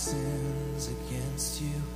sins against you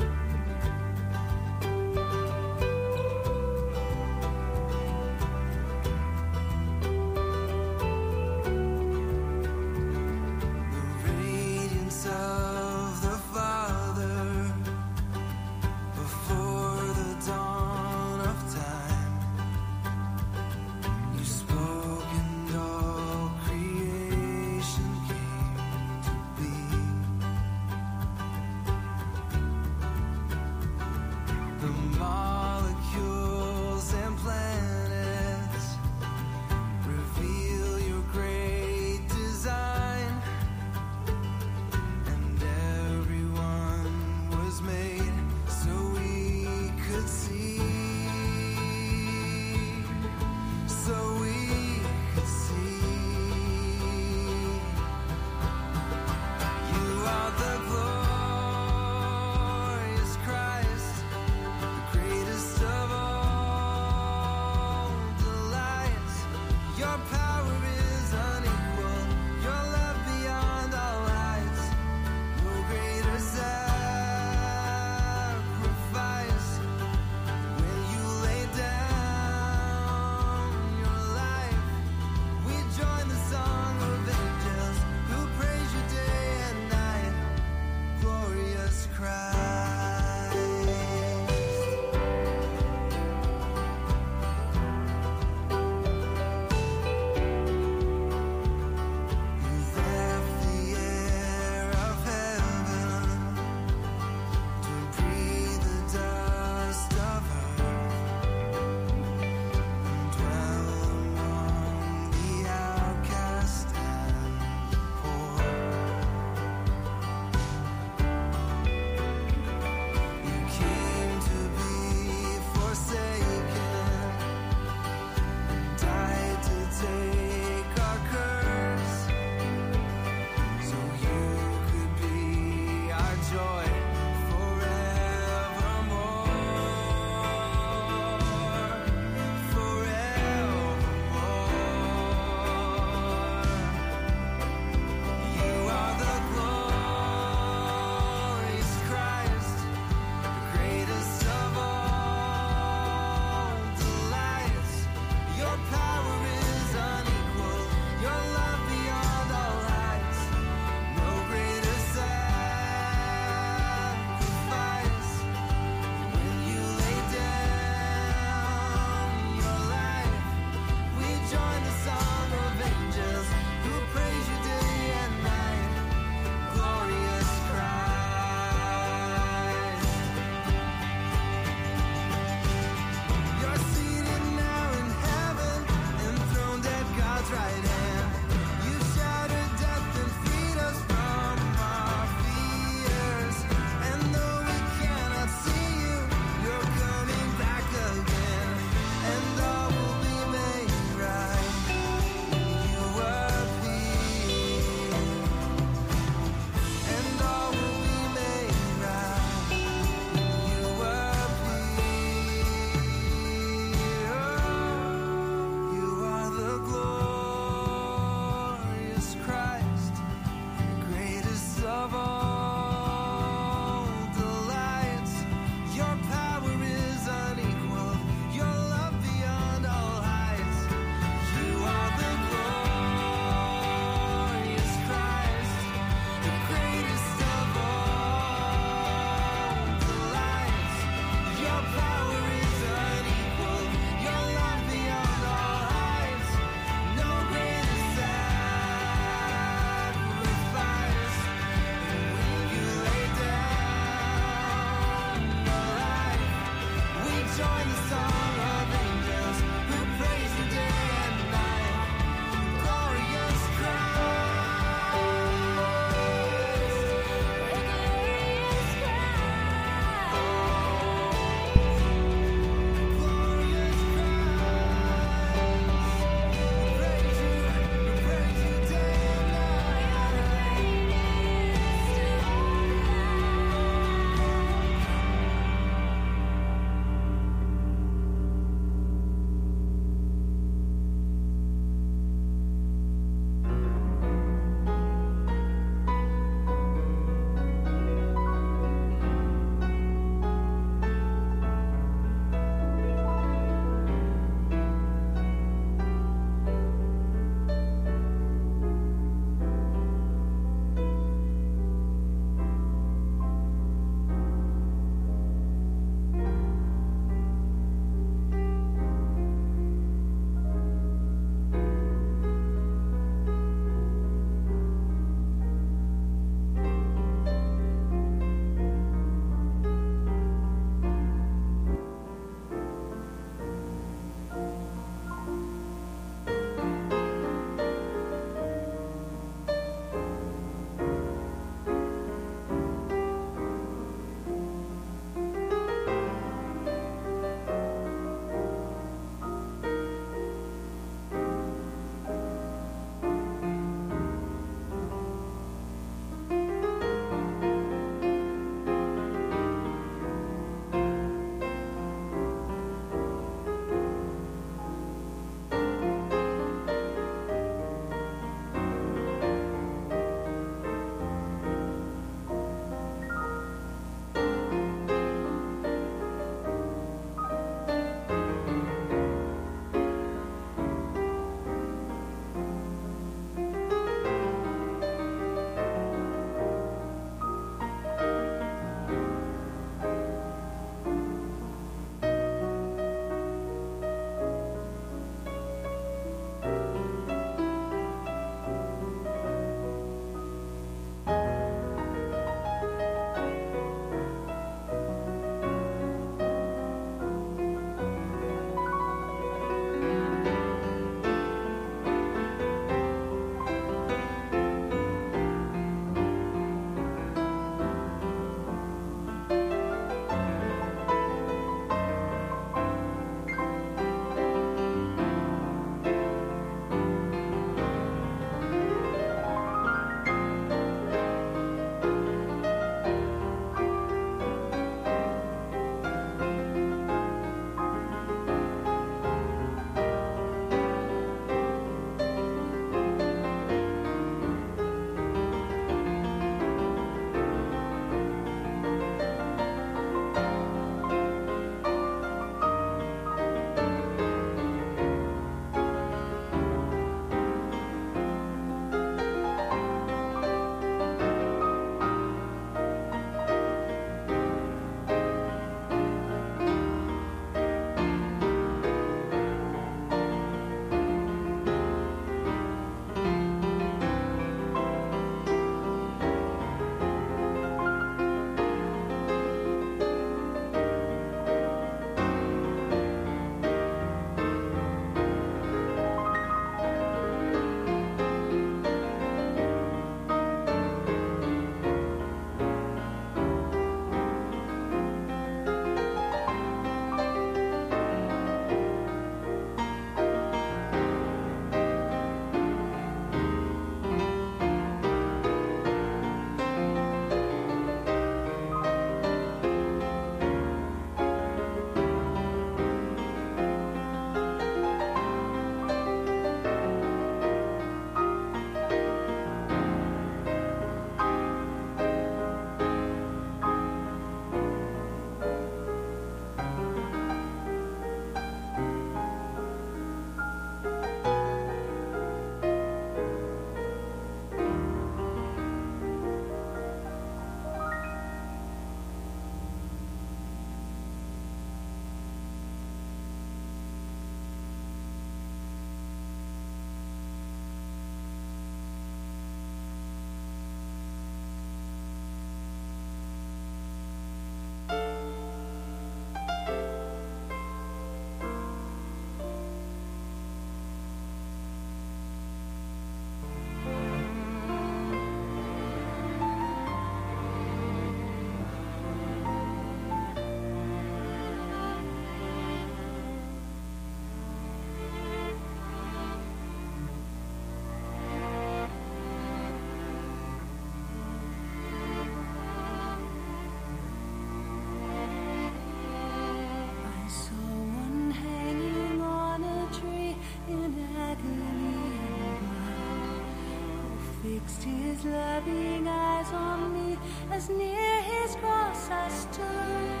his loving eyes on me as near his cross I stood.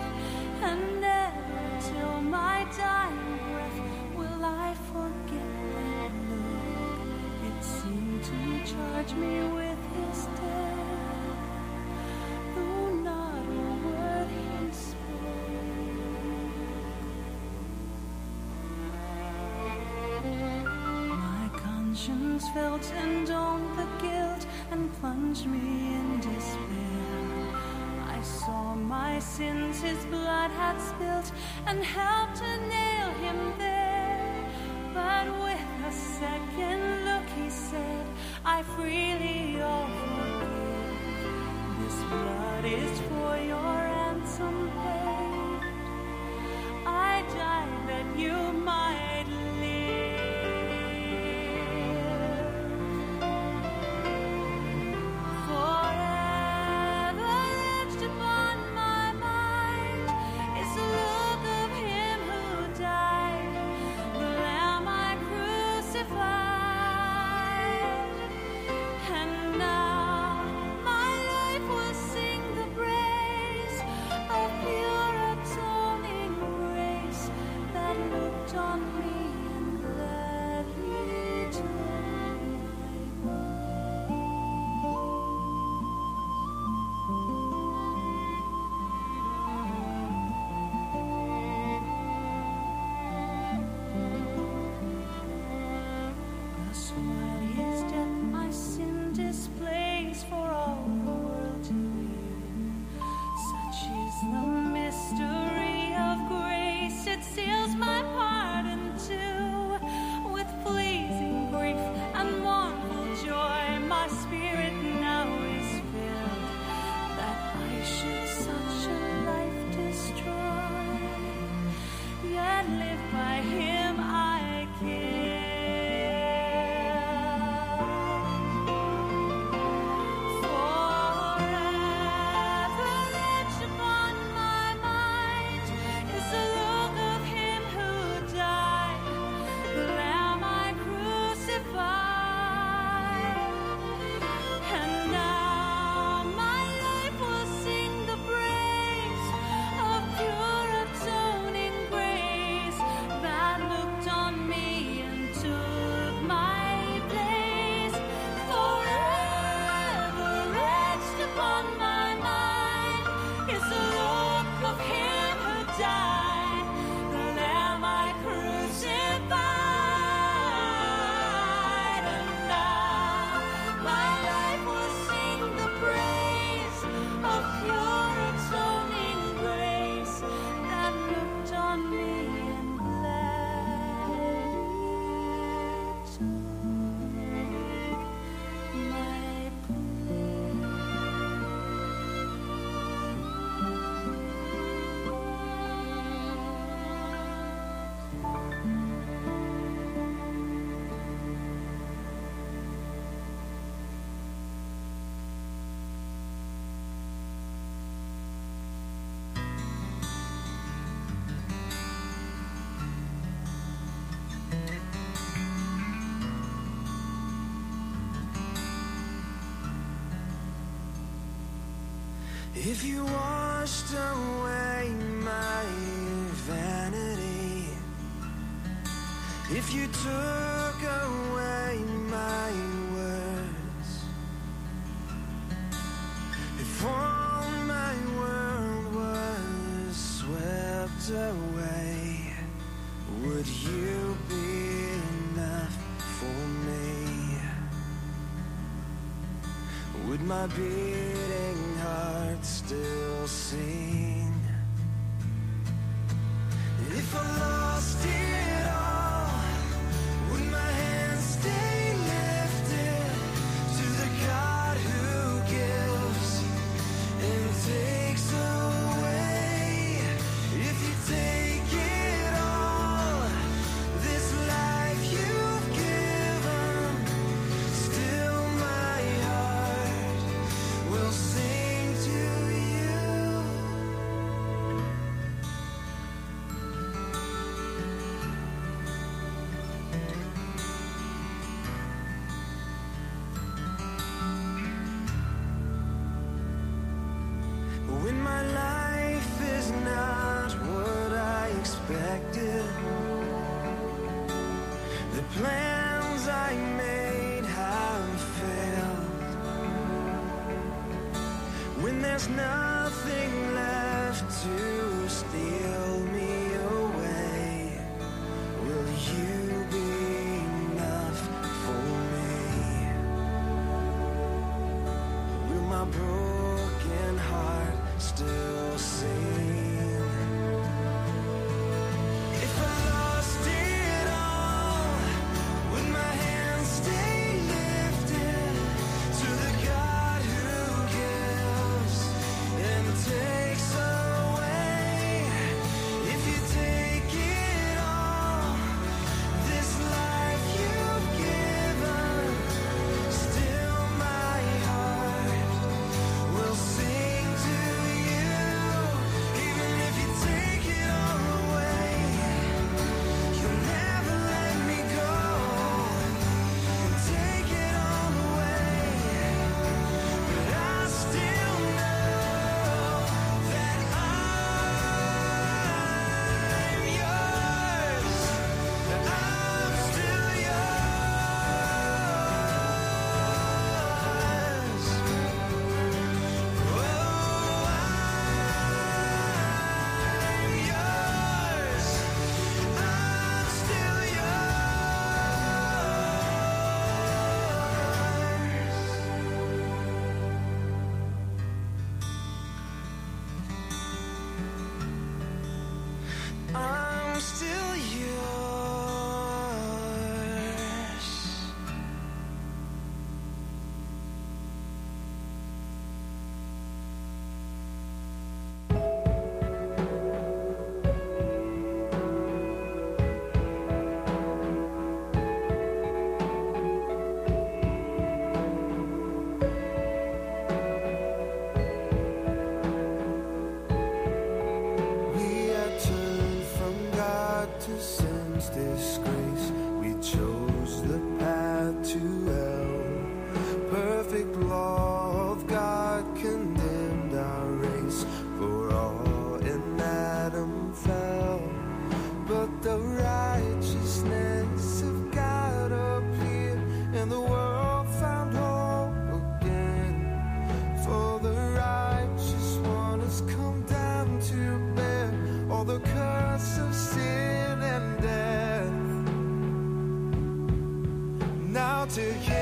And never till my dying breath will I forget that look. It seemed to charge me with his death, though not a word he spoke. My conscience felt and owned the guilt and plunge me in despair. I saw my sins his blood had spilt and helped to nail him there. But with a second look, he said, I freely offer this blood is for your ransom paid. I died that you might. If you washed away my vanity, if you took there's nothing to him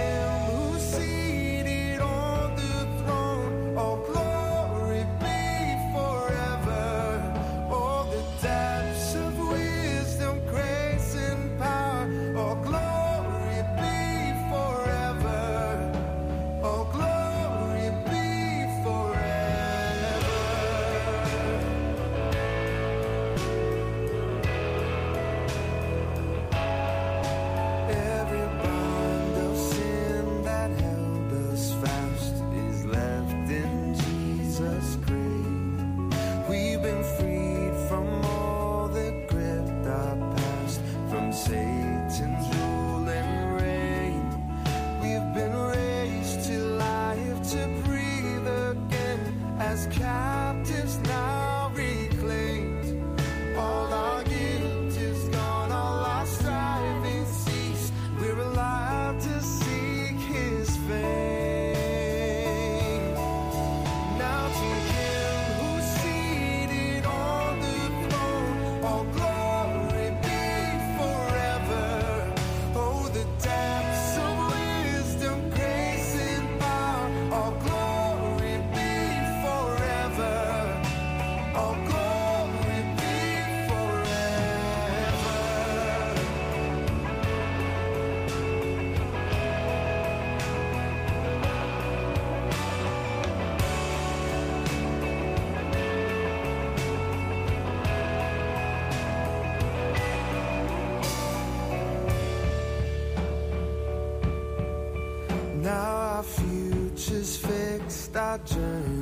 journey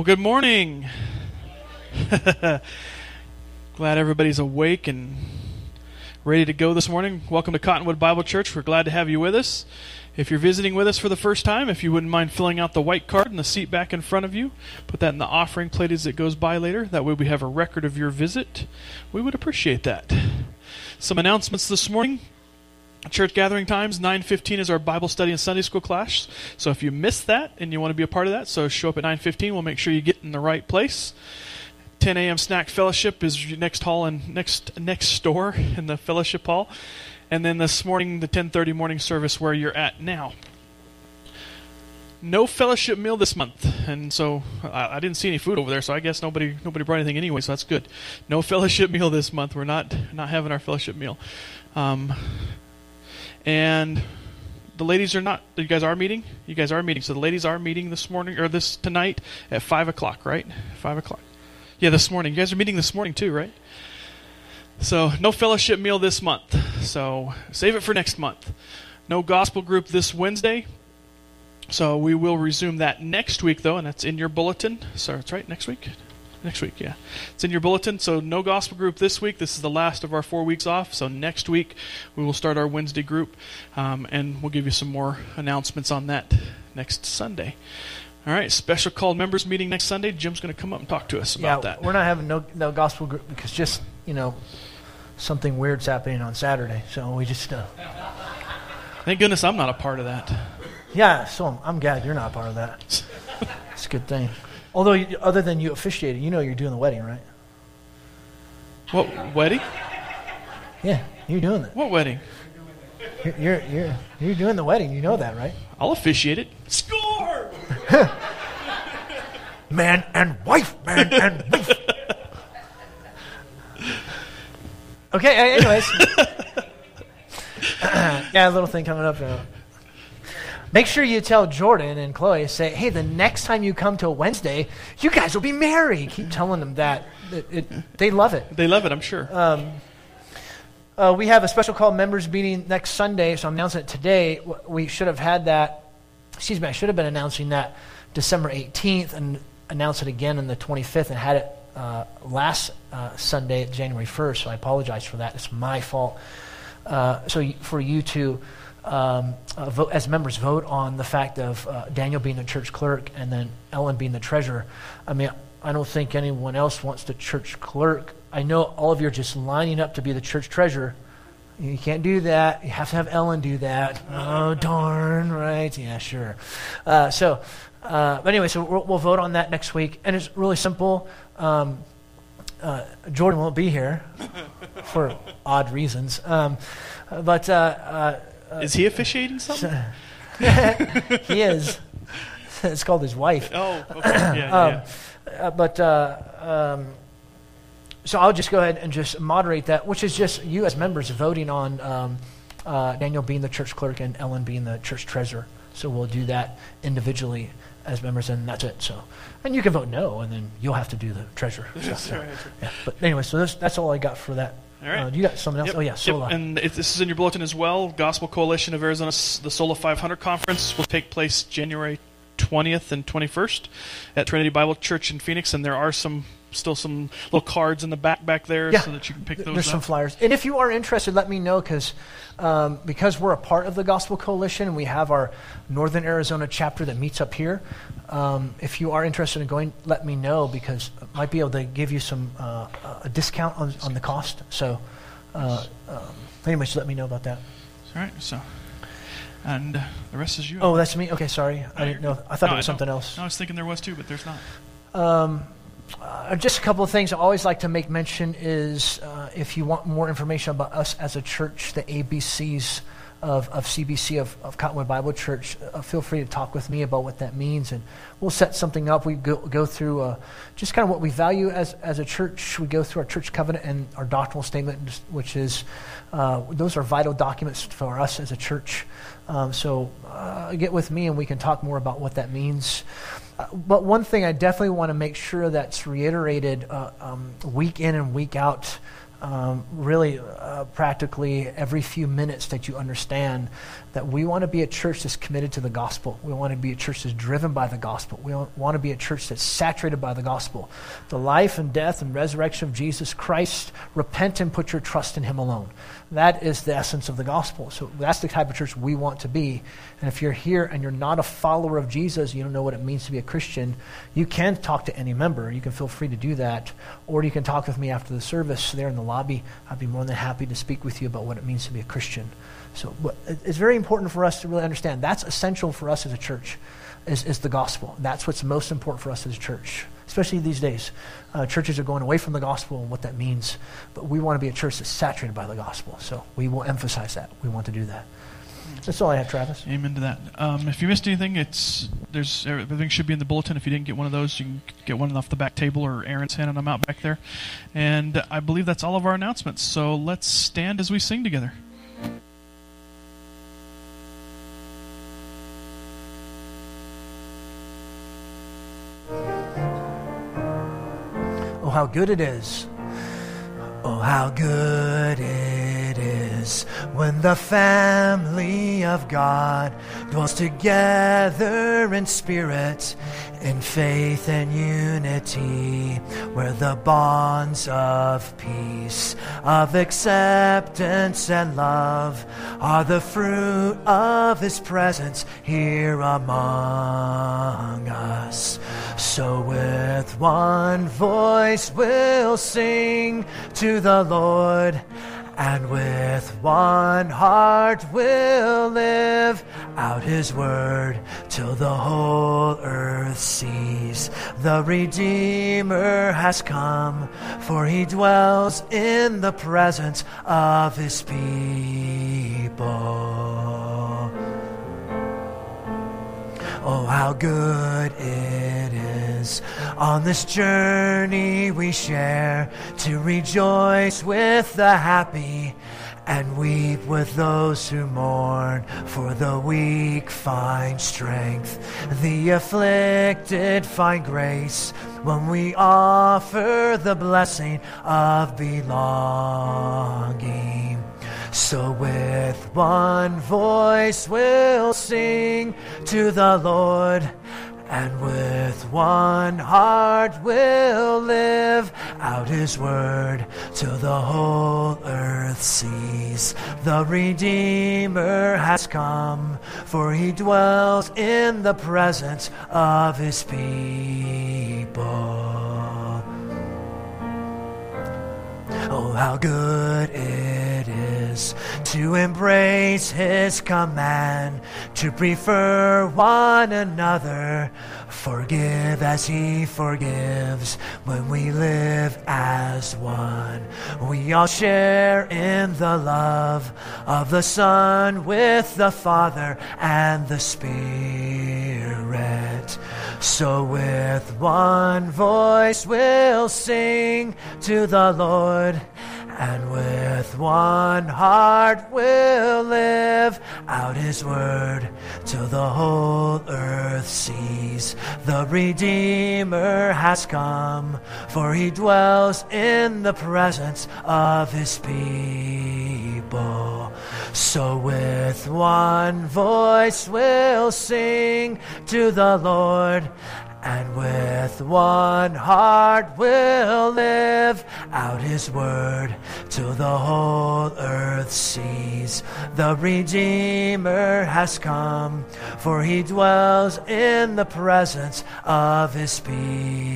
Well, good morning. Glad everybody's awake and ready to go this morning. Welcome to Cottonwood Bible Church. We're glad to have you with us. If you're visiting with us for the first time, if you wouldn't mind filling out the white card in the seat back in front of you, put that in the offering plate as it goes by later. That way we have a record of your visit. We would appreciate that. Some announcements this morning. Church gathering times 9:15 is our Bible study and Sunday school class. So if you missed that and you want to be a part of that, so show up at 9:15. We'll make sure you get in the right place. 10 a.m. snack fellowship is next hall and next next door in the fellowship hall, and then this morning the 10:30 morning service where you're at now. No fellowship meal this month, and so I, I didn't see any food over there. So I guess nobody nobody brought anything anyway. So that's good. No fellowship meal this month. We're not not having our fellowship meal. Um, and the ladies are not. You guys are meeting. You guys are meeting. So the ladies are meeting this morning or this tonight at five o'clock, right? Five o'clock. Yeah, this morning. You guys are meeting this morning too, right? So no fellowship meal this month. So save it for next month. No gospel group this Wednesday. So we will resume that next week though, and that's in your bulletin. So that's right, next week. Next week, yeah. It's in your bulletin. So no gospel group this week. This is the last of our four weeks off. So next week we will start our Wednesday group, um, and we'll give you some more announcements on that next Sunday. All right, special called members meeting next Sunday. Jim's going to come up and talk to us yeah, about that. we're not having no no gospel group because just you know something weird's happening on Saturday, so we just uh, Thank goodness I'm not a part of that. yeah. So I'm, I'm glad you're not part of that. It's a good thing. Although, you, other than you officiating, you know you're doing the wedding, right? What wedding? Yeah, you're doing it. What wedding? You're you're you're, you're doing the wedding. You know that, right? I'll officiate it. Score! Man and wife, man and wife. okay. Anyways, yeah, a little thing coming up. Now. Make sure you tell Jordan and Chloe, say, hey, the next time you come to a Wednesday, you guys will be married. Keep telling them that. It, it, they love it. They love it, I'm sure. Uh, we have a special call members meeting next Sunday, so I'm announcing it today. We should have had that, excuse me, I should have been announcing that December 18th and announce it again on the 25th and had it uh, last uh, Sunday, January 1st, so I apologize for that. It's my fault. Uh, so y- for you to, um, uh, vote, as members, vote on the fact of uh, Daniel being the church clerk and then Ellen being the treasurer. I mean, I don't think anyone else wants the church clerk. I know all of you are just lining up to be the church treasurer. You can't do that. You have to have Ellen do that. Oh, darn, right? Yeah, sure. Uh, so, uh, but anyway, so we'll, we'll vote on that next week. And it's really simple. Um, uh, Jordan won't be here for odd reasons. Um, but uh, Is he officiating something? he is. it's called his wife. Oh, okay. Yeah, yeah. Uh, but uh, um, so I'll just go ahead and just moderate that, which is just you as members voting on um, uh, Daniel being the church clerk and Ellen being the church treasurer. So we'll do that individually as members, and that's it. So, and you can vote no, and then you'll have to do the treasurer. stuff. right. Yeah. But anyway, so that's, that's all I got for that. All right. Uh, you got something else? Yep, Oh yeah, yep. And it, this is in your bulletin as well. Gospel Coalition of Arizona, the Sola 500 conference will take place January 20th and 21st at Trinity Bible Church in Phoenix, and there are some still some little cards in the back back there Yeah. so that you can pick those There's up. some flyers. And if you are interested, let me know because um, because we're a part of the Gospel Coalition and we have our Northern Arizona chapter that meets up here. Um, if you are interested in going, let me know because I might be able to give you some uh, a discount on, on the cost. So, uh, um, anyway, just let me know about that. All right, so and uh, the rest is you. Oh, that's me. Okay, sorry. I didn't know. I thought No, it was something else. No, I was thinking there was too, but there's not. Uh, just a couple of things I always like to make mention is uh, if you want more information about us as a church, the ABCs of, of CBC, of, of Cottonwood Bible Church, uh, feel free to talk with me about what that means. And we'll set something up. We go, go through uh, just kind of what we value as, as a church. We go through our church covenant and our doctrinal statement, which is uh, those are vital documents for us as a church. Um, so uh, get with me and we can talk more about what that means but one thing I definitely want to make sure that's reiterated uh, um, week in and week out, um, really uh, practically every few minutes that you understand that we want to be a church that's committed to the gospel. We want to be a church that's driven by the gospel. We want to be a church that's saturated by the gospel. The life and death and resurrection of Jesus Christ, repent and put your trust in Him alone. That is the essence of the gospel. So that's the type of church we want to be. And if you're here and you're not a follower of Jesus, you don't know what it means to be a Christian, you can talk to any member. You can feel free to do that. Or you can talk with me after the service there in the lobby. I'd be more than happy to speak with you about what it means to be a Christian. So it's very important for us to really understand that's essential for us as a church is, is the gospel. That's what's most important for us as a church especially these days. Uh, churches are going away from the gospel and what that means. But we want to be a church that's saturated by the gospel. So we will emphasize that. We want to do that. That's all I have, Travis. Amen to that. Um, if you missed anything, it's there's everything should be in the bulletin. If you didn't get one of those, you can get one off the back table, or Aaron's handing them out back there. And I believe that's all of our announcements. So let's stand as we sing together. Oh, how good it is. Oh, how good it is is when the family of God dwells together in spirit, in faith and unity, where the bonds of peace, of acceptance and love are the fruit of His presence here among us. So with one voice we'll sing to the Lord and with one heart will live out his word till the whole earth sees the Redeemer has come, for he dwells in the presence of his people. Oh, how good it is on this journey we share to rejoice with the happy and weep with those who mourn, for the weak find strength. The afflicted find grace when we offer the blessing of belonging. So with one voice we'll sing to the Lord and with one heart will live out his word till the whole earth sees the Redeemer has come, for he dwells in the presence of his people. Oh, how good it to embrace his command, to prefer one another, forgive as he forgives. When we live as one, we all share in the love of the Son with the Father and the Spirit. So with one voice we'll sing to the Lord and with one heart will live out his word till the whole earth sees the Redeemer has come, for he dwells in the presence of his people. So with one voice we'll sing to the Lord and with one heart we'll live out his word till the whole earth sees the Redeemer has come, for he dwells in the presence of his people.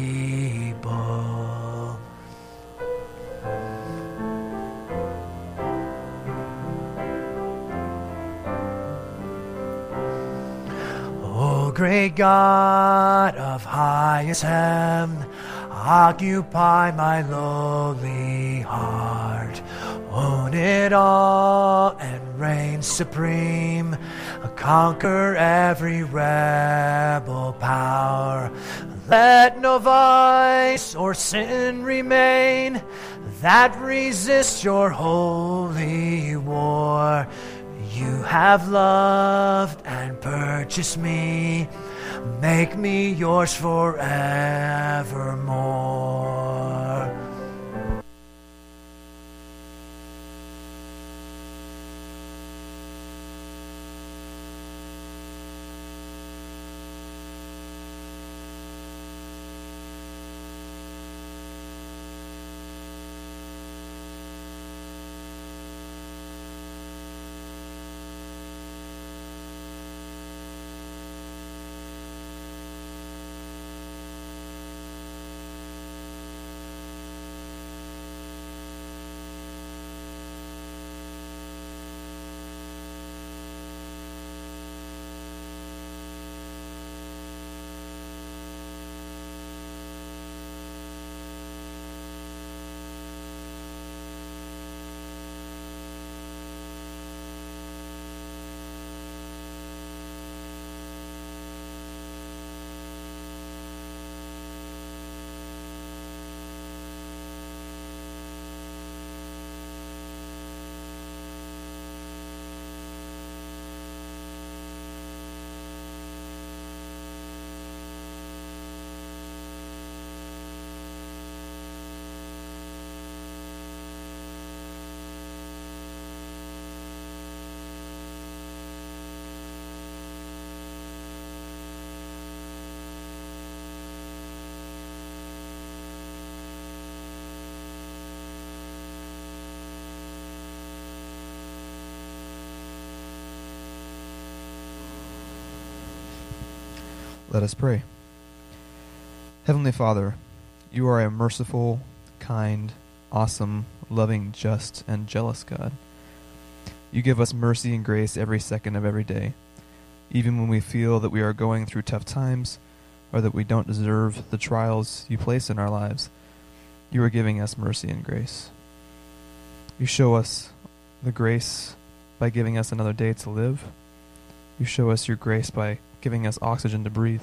great God of highest heaven, occupy my lowly heart. Own it all and reign supreme. Conquer every rebel power. Let no vice or sin remain that resists your holy war. You have loved and purchased me. Make me yours forevermore. Let us pray. Heavenly Father, you are a merciful, kind, awesome, loving, just, and jealous God. You give us mercy and grace every second of every day, even when we feel that we are going through tough times or that we don't deserve the trials you place in our lives. You are giving us mercy and grace. You show us the grace by giving us another day to live. You show us your grace by giving us oxygen to breathe,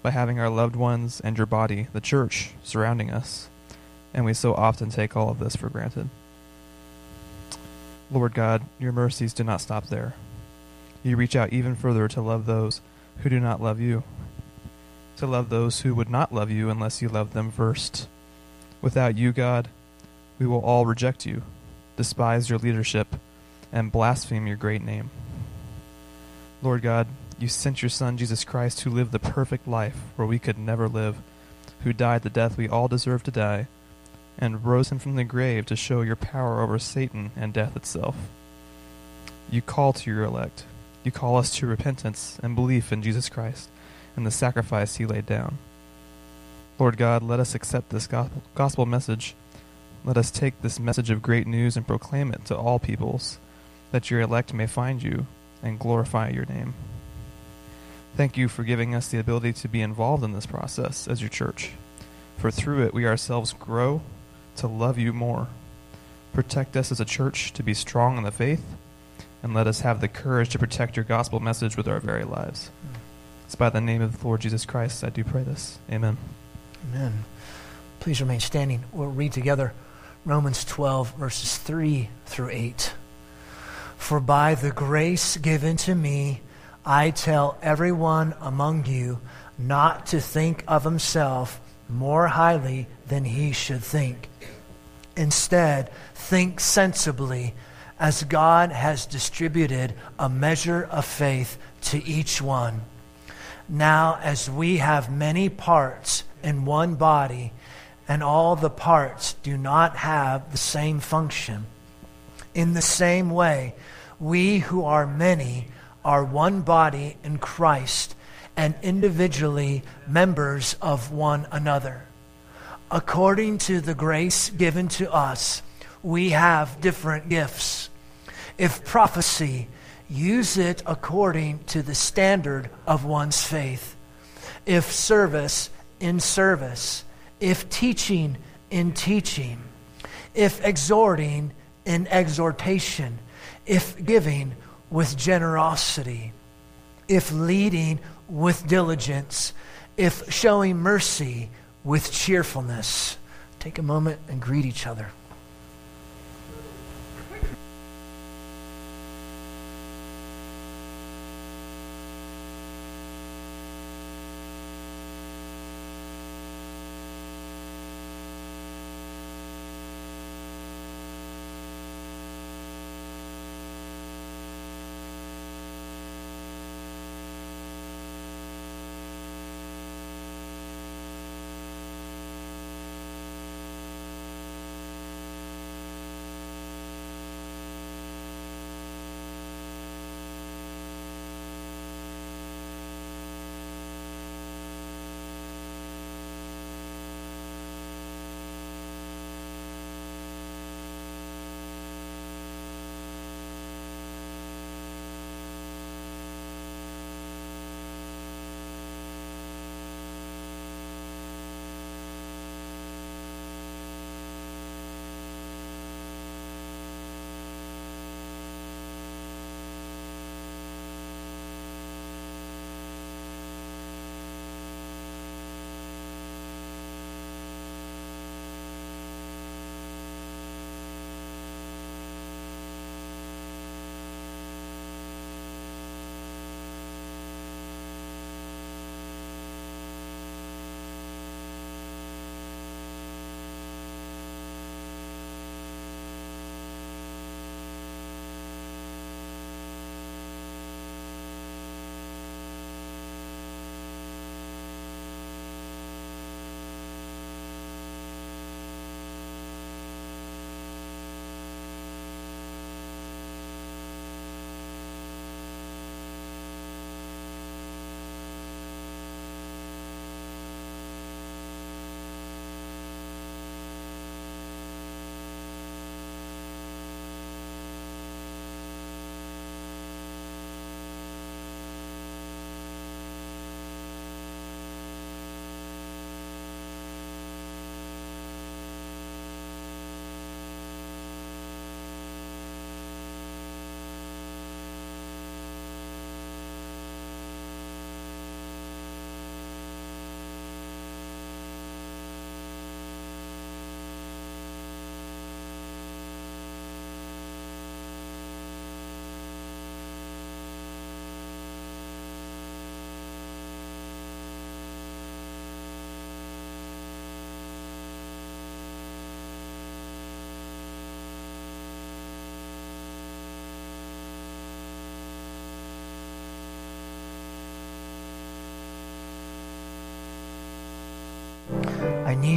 by having our loved ones and your body, the church, surrounding us. And we so often take all of this for granted. Lord God, your mercies do not stop there. You reach out even further to love those who do not love you, to love those who would not love you unless you loved them first. Without you, God, we will all reject you, despise your leadership, and blaspheme your great name. Lord God, you sent your Son, Jesus Christ, who lived the perfect life where we could never live, who died the death we all deserve to die, and rose him from the grave to show your power over Satan and death itself. You call to your elect. You call us to repentance and belief in Jesus Christ and the sacrifice he laid down. Lord God, let us accept this gospel, message. Let us take this message of great news and proclaim it to all peoples, that your elect may find you and glorify your name. Thank you for giving us the ability to be involved in this process as your church, for through it we ourselves grow to love you more. Protect us as a church to be strong in the faith, and let us have the courage to protect your gospel message with our very lives. It's by the name of the Lord Jesus Christ I do pray this. Amen. Amen. Please remain standing. We'll read together Romans 12, verses 3 through 8. For by the grace given to me, I tell everyone among you not to think of himself more highly than he should think. Instead, think sensibly, as God has distributed a measure of faith to each one. Now, as we have many parts in one body, and all the parts do not have the same function, in the same way, we who are many are one body in Christ and individually members of one another. According to the grace given to us, we have different gifts. If prophecy, use it according to the standard of one's faith. If service, in service. If teaching, in teaching. If exhorting, in exhortation. If giving, with generosity. If leading, with diligence. If showing mercy, with cheerfulness. Take a moment and greet each other.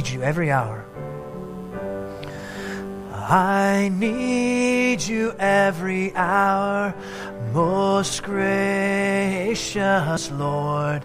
Need you every hour. I need you every hour, most gracious Lord.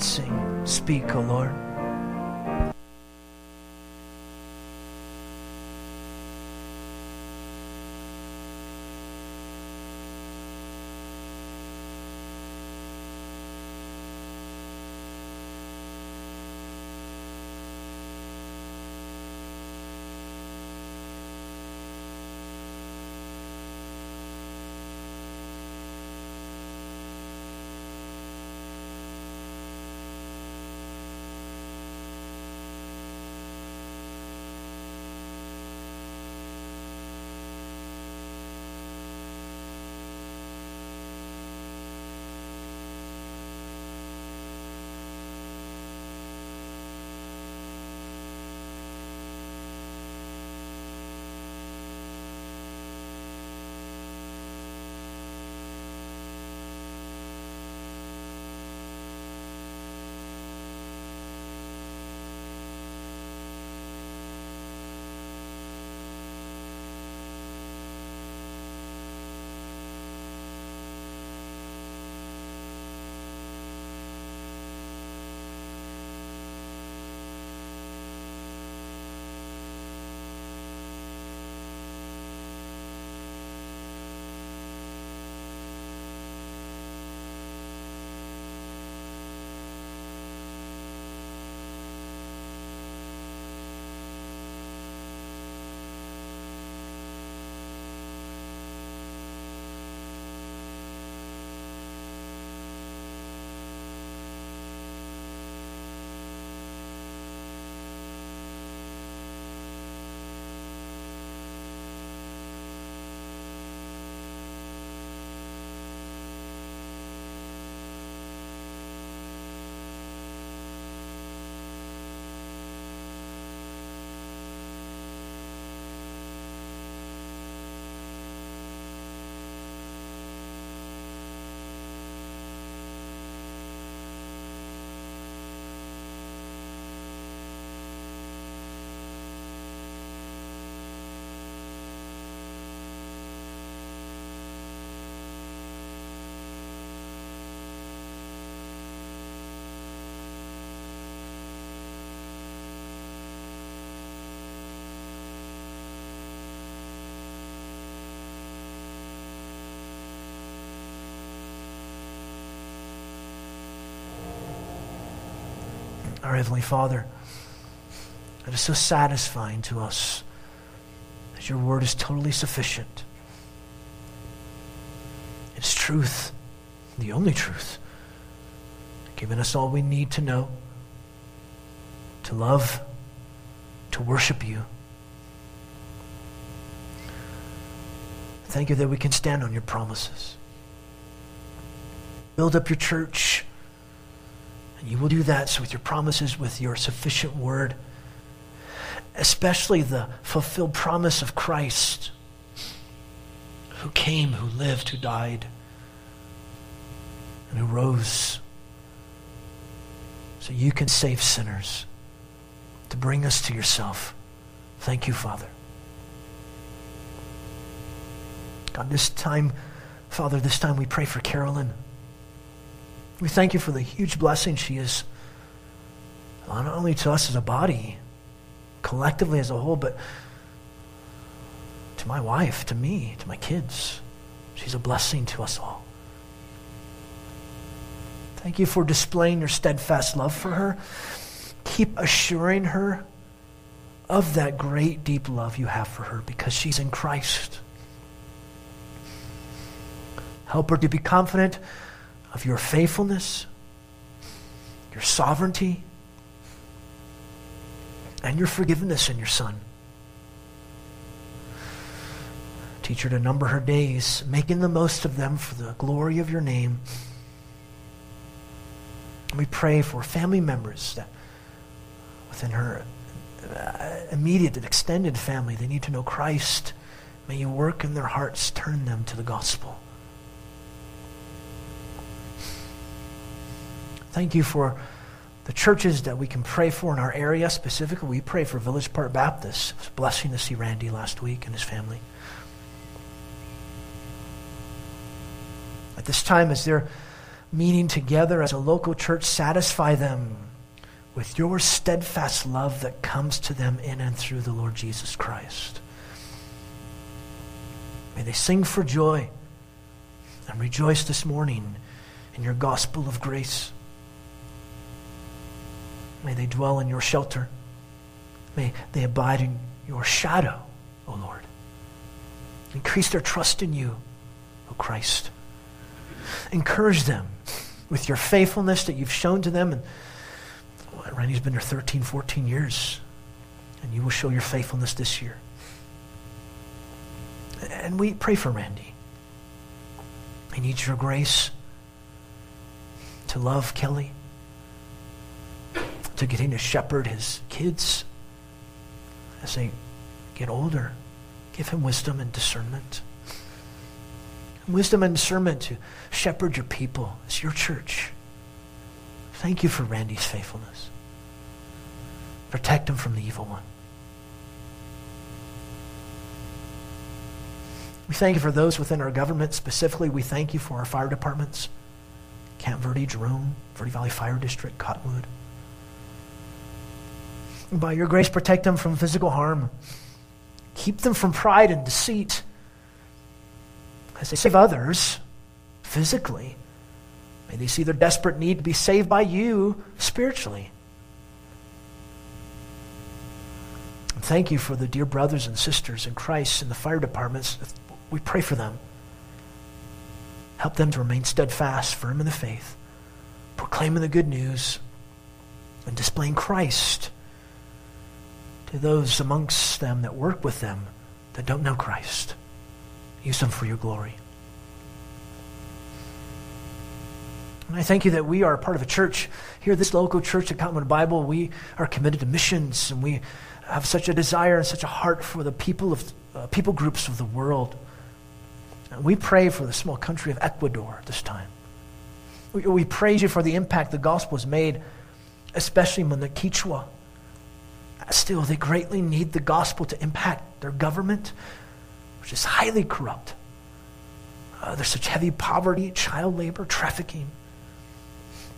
And sing. Speak, O Lord. Our Heavenly Father, it is so satisfying to us that your word is totally sufficient. It's truth, the only truth, giving us all we need to know, to love, to worship you. Thank you that we can stand on your promises. Build up your church. You will do that so with your promises, with your sufficient word, especially the fulfilled promise of Christ, who came, who lived, who died, and who rose so you can save sinners, to bring us to yourself. Thank you, Father. God, this time, Father, this time we pray for Carolyn. We thank you for the huge blessing she is, not only to us as a body, collectively as a whole, but to my wife, to me, to my kids. She's a blessing to us all. Thank you for displaying your steadfast love for her. Keep assuring her of that great, deep love you have for her because she's in Christ. Help her to be confident of your faithfulness, your sovereignty, and your forgiveness in your Son. Teach her to number her days, making the most of them for the glory of your name. We pray for family members that within her uh, immediate and extended family, they need to know Christ. May you work in their hearts, turn them to the gospel. Thank you for the churches that we can pray for in our area. Specifically, we pray for Village Park Baptist. It was a blessing to see Randy last week and his family. At this time, as they're meeting together as a local church, satisfy them with your steadfast love that comes to them in and through the Lord Jesus Christ. May they sing for joy and rejoice this morning in your gospel of grace. May they dwell in your shelter. May they abide in your shadow, O Lord. Increase their trust in you, O Christ. Encourage them with your faithfulness that you've shown to them. And oh, well, Randy's been there 13, 14 years, and you will show your faithfulness this year. And we pray for Randy. He needs your grace to love Kelly, to getting to shepherd his kids as they get older. Give him wisdom and discernment. Wisdom and discernment to shepherd your people It's your church. Thank you for Randy's faithfulness. Protect him from the evil one. We thank you for those within our government. Specifically, we thank you for our fire departments Camp Verde, Jerome, Verde Valley Fire District, Cottonwood. By your grace, protect them from physical harm. Keep them from pride and deceit. As they save others physically, may they see their desperate need to be saved by you spiritually. And thank you for the dear brothers and sisters in Christ in the fire departments. We pray for them. Help them to remain steadfast, firm in the faith, proclaiming the good news, and displaying Christ to those amongst them that work with them that don't know Christ. Use them for your glory. And I thank you that we are part of a church here, this local church at Cottonwood Bible. We are committed to missions, and we have such a desire and such a heart for the people of uh, people groups of the world. And we pray for the small country of Ecuador at this time. We, we praise you for the impact the gospel has made, especially among the Quechua. Still, they greatly need the gospel to impact their government, which is highly corrupt. Uh, there's such heavy poverty, child labor, trafficking.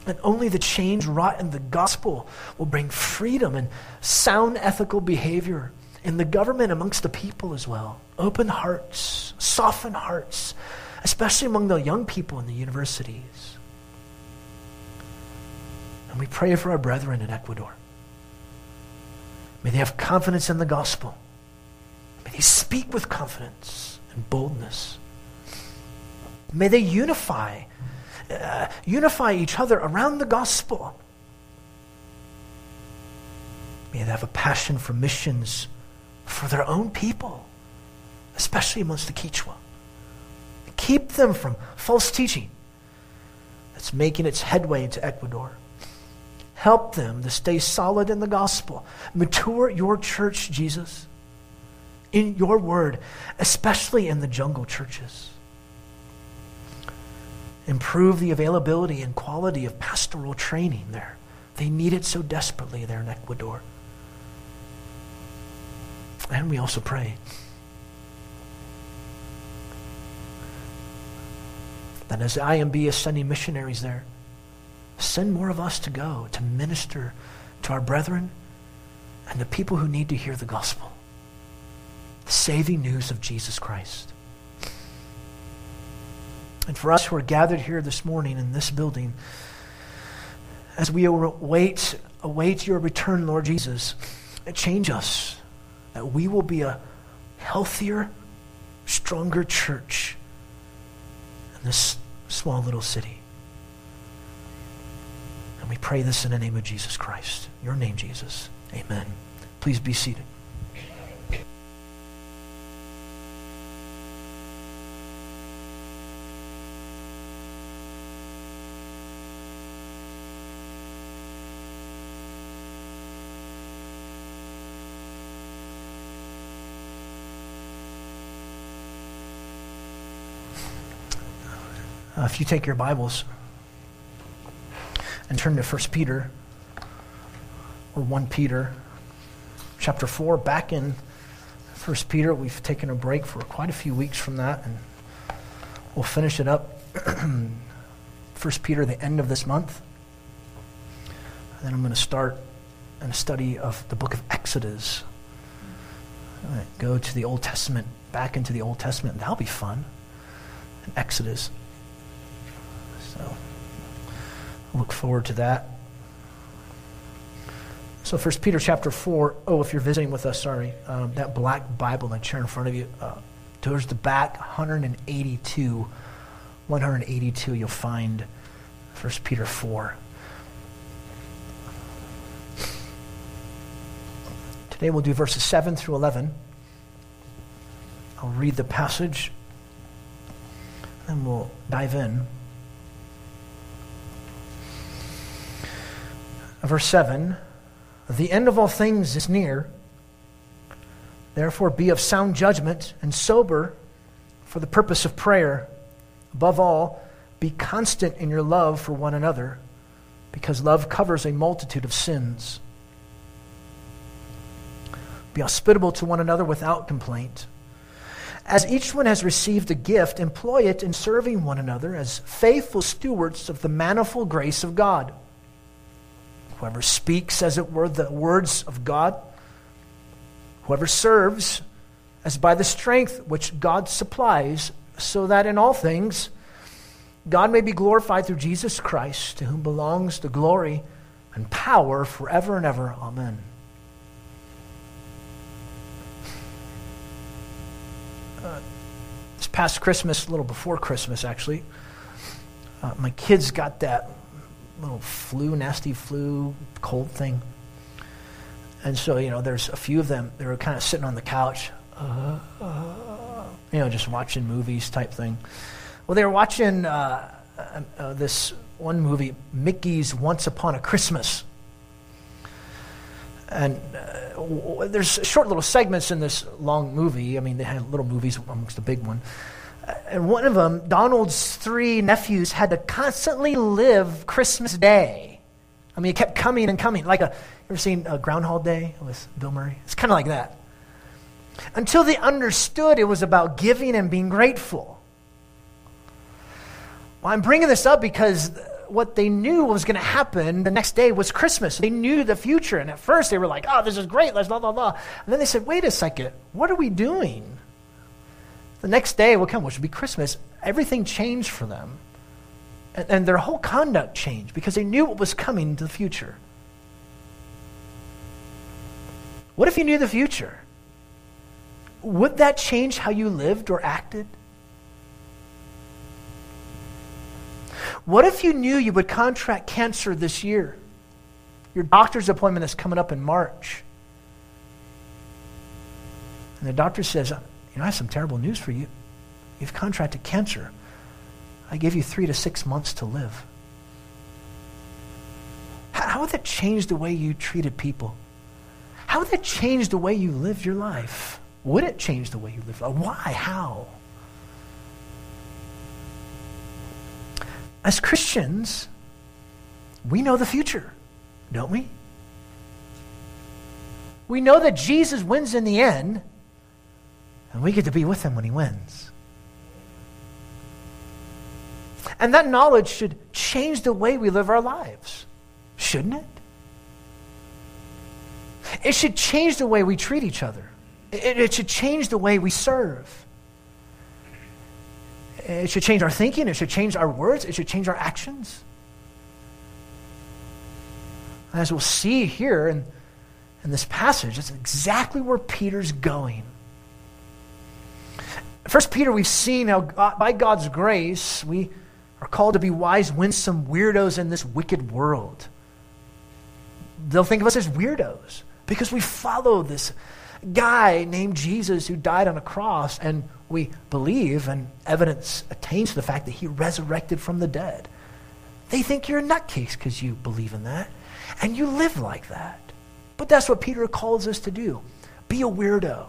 And only the change wrought in the gospel will bring freedom and sound ethical behavior in the government amongst the people as well. Open hearts, soften hearts, especially among the young people in the universities. And we pray for our brethren in Ecuador. May they have confidence in the gospel. May they speak with confidence and boldness. May they unify, uh, unify each other around the gospel. May they have a passion for missions for their own people, especially amongst the Quechua. Keep them from false teaching that's making its headway into Ecuador. Help them to stay solid in the gospel. Mature your church, Jesus, in your word, especially in the jungle churches. Improve the availability and quality of pastoral training there. They need it so desperately there in Ecuador. And we also pray that as the IMB is sending missionaries there, send more of us to go to minister to our brethren and the people who need to hear the gospel, the saving news of Jesus Christ. And for us who are gathered here this morning in this building, as we await, await your return, Lord Jesus, change us, that we will be a healthier, stronger church in this small little city. And we pray this in the name of Jesus Christ. Your name, Jesus. Amen. Please be seated. Uh, if you take your Bibles and turn to 1 Peter or 1 Peter chapter 4, back in 1 Peter, we've taken a break for quite a few weeks from that, and we'll finish it up 1 Peter the end of this month. And then I'm going to start a study of the book of Exodus. Go to the Old Testament, back into the Old Testament. That'll be fun. And Exodus. So look forward to that. So First Peter chapter 4, oh, if you're visiting with us, sorry, um, that black Bible in the chair in front of you, uh, towards the back, 182, 182, you'll find First Peter 4. Today we'll do verses 7 through 11. I'll read the passage, and we'll dive in. Verse 7 The end of all things is near. Therefore, be of sound judgment and sober for the purpose of prayer. Above all, be constant in your love for one another, because love covers a multitude of sins. Be hospitable to one another without complaint. As each one has received a gift, employ it in serving one another as faithful stewards of the manifold grace of God. Whoever speaks, as it were, the words of God, whoever serves, as by the strength which God supplies, so that in all things God may be glorified through Jesus Christ, to whom belongs the glory and power forever and ever. Amen. Uh, this past Christmas, a little before Christmas actually, uh, my kids got that little flu, nasty flu, cold thing. And so, you know, there's a few of them, they were kind of sitting on the couch, uh, uh, you know, just watching movies type thing. Well, they were watching uh, uh, uh, this one movie, Mickey's Once Upon a Christmas. And uh, w- there's short little segments in this long movie. I mean, they had little movies amongst the big one. And one of them, Donald's three nephews had to constantly live Christmas Day. I mean, it kept coming and coming. Like a, you ever seen a Groundhog Day with Bill Murray? It's kind of like that. Until they understood it was about giving and being grateful. Well, I'm bringing this up because what they knew was going to happen the next day was Christmas. They knew the future. And at first they were like, oh, this is great. Let's blah, blah, blah. And then they said, wait a second. What are we doing? The next day will come, which will be Christmas. Everything changed for them. And, and their whole conduct changed because they knew what was coming into the future. What if you knew the future? Would that change how you lived or acted? What if you knew you would contract cancer this year? Your doctor's appointment is coming up in March. And the doctor says, You know, I have some terrible news for you. You've contracted cancer. I give you three to six months to live. How, how would that change the way you treated people? How would that change the way you lived your life? Would it change the way you live? Why? How? As Christians, we know the future, don't we? We know that Jesus wins in the end, and we get to be with him when he wins. And that knowledge should change the way we live our lives, shouldn't it? It should change the way we treat each other. It, it should change the way we serve. It should change our thinking. It should change our words. It should change our actions. As we'll see here in, in this passage, that's exactly where Peter's going. First Peter, we've seen how God, by God's grace, we are called to be wise, winsome weirdos in this wicked world. They'll think of us as weirdos because we follow this guy named Jesus who died on a cross, and we believe, and evidence attains to the fact that he resurrected from the dead. They think you're a nutcase because you believe in that, and you live like that. But that's what Peter calls us to do be a weirdo.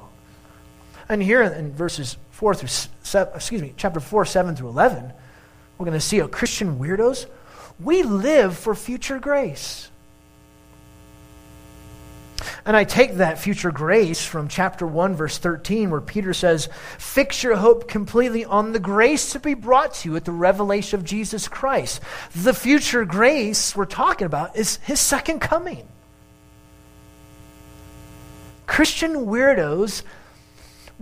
And here in verses 4 through 7, excuse me, chapter 4, 7 through 11, we're going to see how Christian weirdos, we live for future grace. And I take that future grace from chapter 1, verse 13, where Peter says, Fix your hope completely on the grace to be brought to you at the revelation of Jesus Christ. The future grace we're talking about is his second coming. Christian weirdos,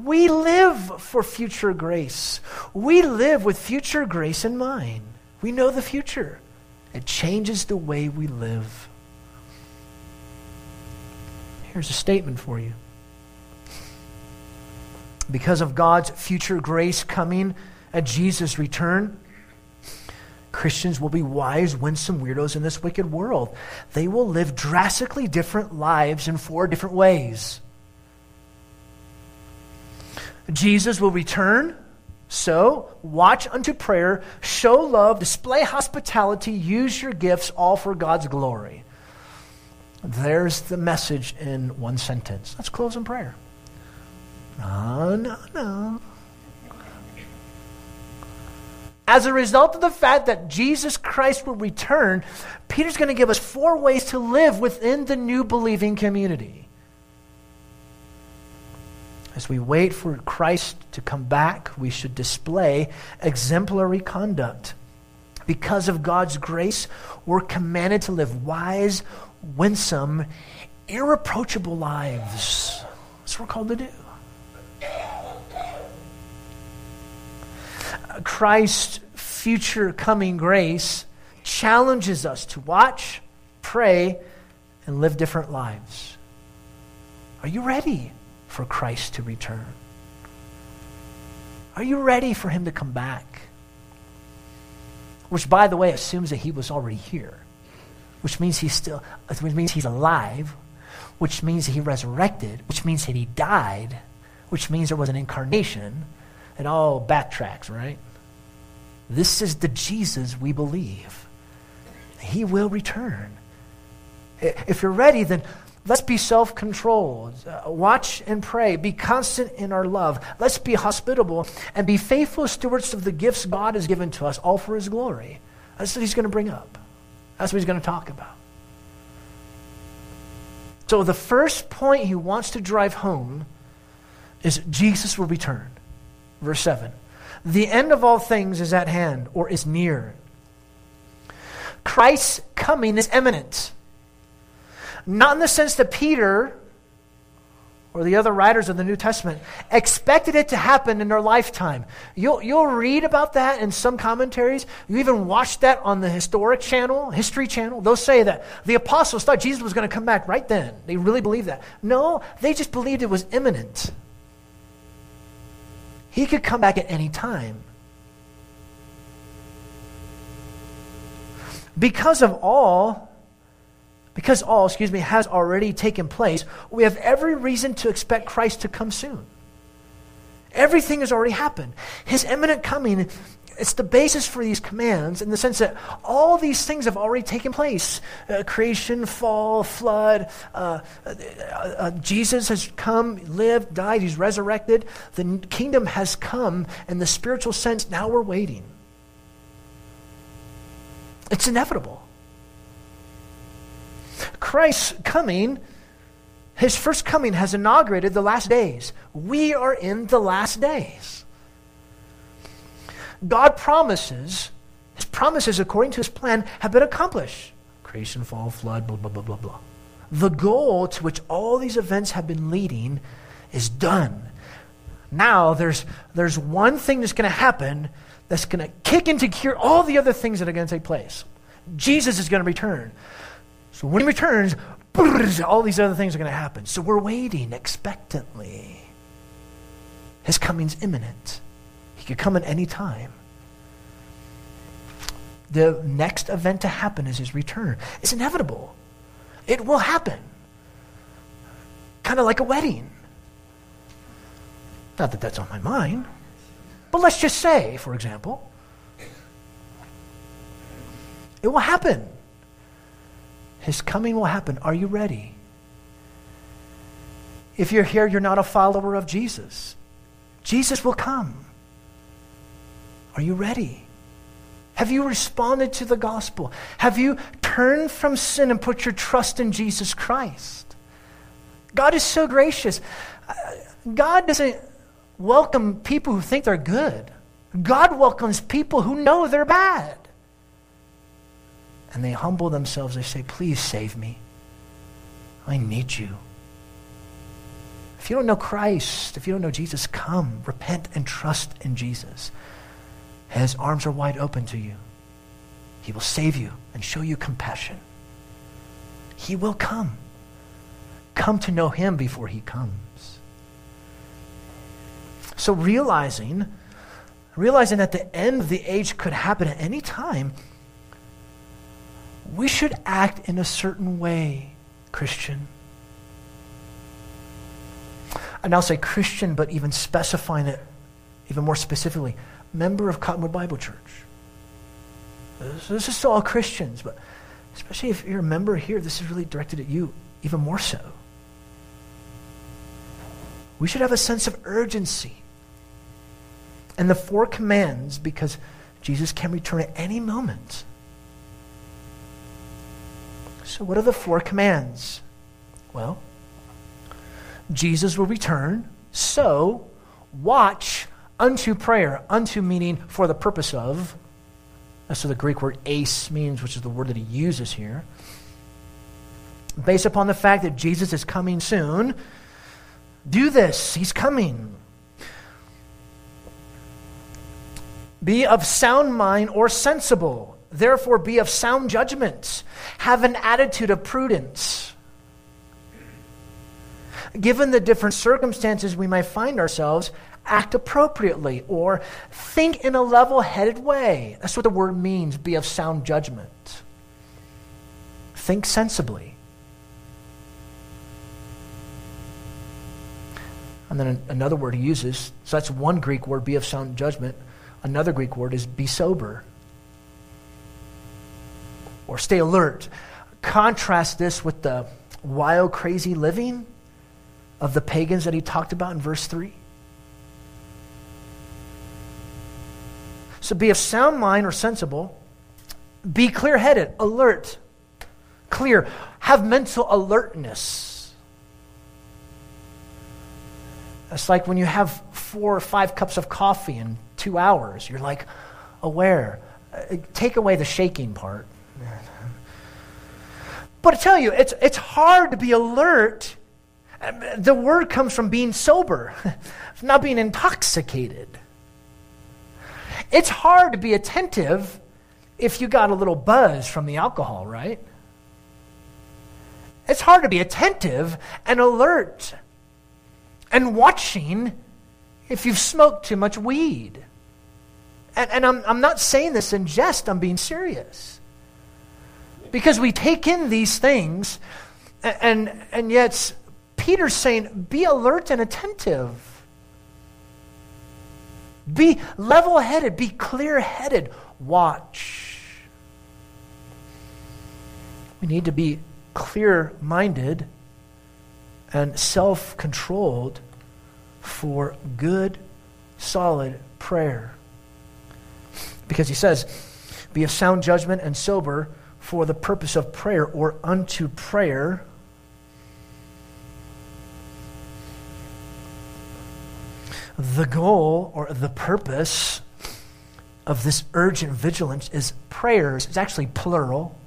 we live for future grace. We live with future grace in mind. We know the future, it changes the way we live. Here's a statement for you. Because of God's future grace coming at Jesus' return, Christians will be wise, winsome weirdos in this wicked world. They will live drastically different lives in four different ways. Jesus will return, so watch unto prayer, show love, display hospitality, use your gifts, all for God's glory. There's the message in one sentence. Let's close in prayer. No, no, no. As a result of the fact that Jesus Christ will return, Peter's going to give us four ways to live within the new believing community. As we wait for Christ to come back, we should display exemplary conduct. Because of God's grace, we're commanded to live wise, winsome, irreproachable lives. That's what we're called to do. Christ's future coming grace challenges us to watch, pray, and live different lives. Are you ready for Christ to return? Are you ready for him to come back? Which, by the way, assumes that he was already here which means he's still, which means he's alive, which means he resurrected, which means that he died, which means there was an incarnation. It all backtracks, right? This is the Jesus we believe. He will return. If you're ready, then let's be self controlled. Uh, watch and pray. Be constant in our love. Let's be hospitable and be faithful stewards of the gifts God has given to us, all for His glory. That's what He's going to bring up. That's what he's going to talk about. So, the first point he wants to drive home is Jesus will return. Verse 7. The end of all things is at hand or is near. Christ's coming is imminent. Not in the sense that Peter or the other writers of the New Testament expected it to happen in their lifetime. You'll, you'll read about that in some commentaries. You even watch that on the historic channel, history channel. They'll say that the apostles thought Jesus was going to come back right then. They really believed that. No, they just believed it was imminent. He could come back at any time. Because of all, because all, excuse me, has already taken place, we have every reason to expect Christ to come soon. Everything has already happened. His imminent coming, it's the basis for these commands in the sense that all these things have already taken place uh, creation, fall, flood. Uh, uh, uh, Jesus has come, lived, died, he's resurrected. The kingdom has come in the spiritual sense. Now we're waiting. It's inevitable. Christ's coming, his first coming, has inaugurated the last days. We are in the last days. God promises, his promises according to his plan have been accomplished. Creation, fall, flood, blah, blah, blah, blah, blah. The goal to which all these events have been leading is done. Now there's, there's one thing that's going to happen that's going to kick into gear all the other things that are going to take place. Jesus is going to return. So when he returns, all these other things are going to happen. So we're waiting expectantly. His coming's imminent. He could come at any time. The next event to happen is his return. It's inevitable. It will happen. Kind of like a wedding. Not that that's on my mind. But let's just say, for example, it will happen. His coming will happen. Are you ready? If you're here, you're not a follower of Jesus. Jesus will come. Are you ready? Have you responded to the gospel? Have you turned from sin and put your trust in Jesus Christ? God is so gracious. Uh, God doesn't welcome people who think they're good. God welcomes people who know they're bad. And they humble themselves. They say, Please save me. I need you. If you don't know Christ, if you don't know Jesus, come, repent, and trust in Jesus. His arms are wide open to you. He will save you and show you compassion. He will come. Come to know Him before He comes. So realizing, realizing that the end of the age could happen at any time, we should act in a certain way, Christian. And I'll say Christian, but even specifying it even more specifically, member of Cottonwood Bible Church. This, this is to all Christians, but especially if you're a member here, this is really directed at you even more so. We should have a sense of urgency. And the four commands, because Jesus can return at any moment. So, what are the four commands? Well, Jesus will return, so watch unto prayer. Unto meaning for the purpose of. That's what the Greek word eis means, which is the word that he uses here. Based upon the fact that Jesus is coming soon, do this. He's coming. Be of sound mind or sensible. Therefore, be of sound judgment. Have an attitude of prudence. Given the different circumstances we might find ourselves, act appropriately or think in a level headed way. That's what the word means be of sound judgment. Think sensibly. And then another word he uses, so that's one Greek word, be of sound judgment. Another Greek word is be sober or stay alert. Contrast this with the wild, crazy living of the pagans that he talked about in verse 3. So be of sound mind or sensible. Be clear headed, alert, clear. Have mental alertness. It's like when you have four or five cups of coffee in two hours, you're like aware. Uh, Take away the shaking part. But I tell you, it's, it's hard to be alert Um, The word comes from being sober, not being intoxicated. It's hard to be attentive if you got a little buzz from the alcohol, right? It's hard to be attentive and alert and watching if you've smoked too much weed. And, and I'm, I'm not saying this in jest, I'm being serious. Because we take in these things, and, and yet Peter's saying, be alert and attentive. Be level headed, be clear headed. Watch. We need to be clear minded and self controlled for good, solid prayer. Because he says, be of sound judgment and sober for the purpose of prayer or unto prayer. The goal or the purpose of this urgent vigilance is prayers. It's actually plural.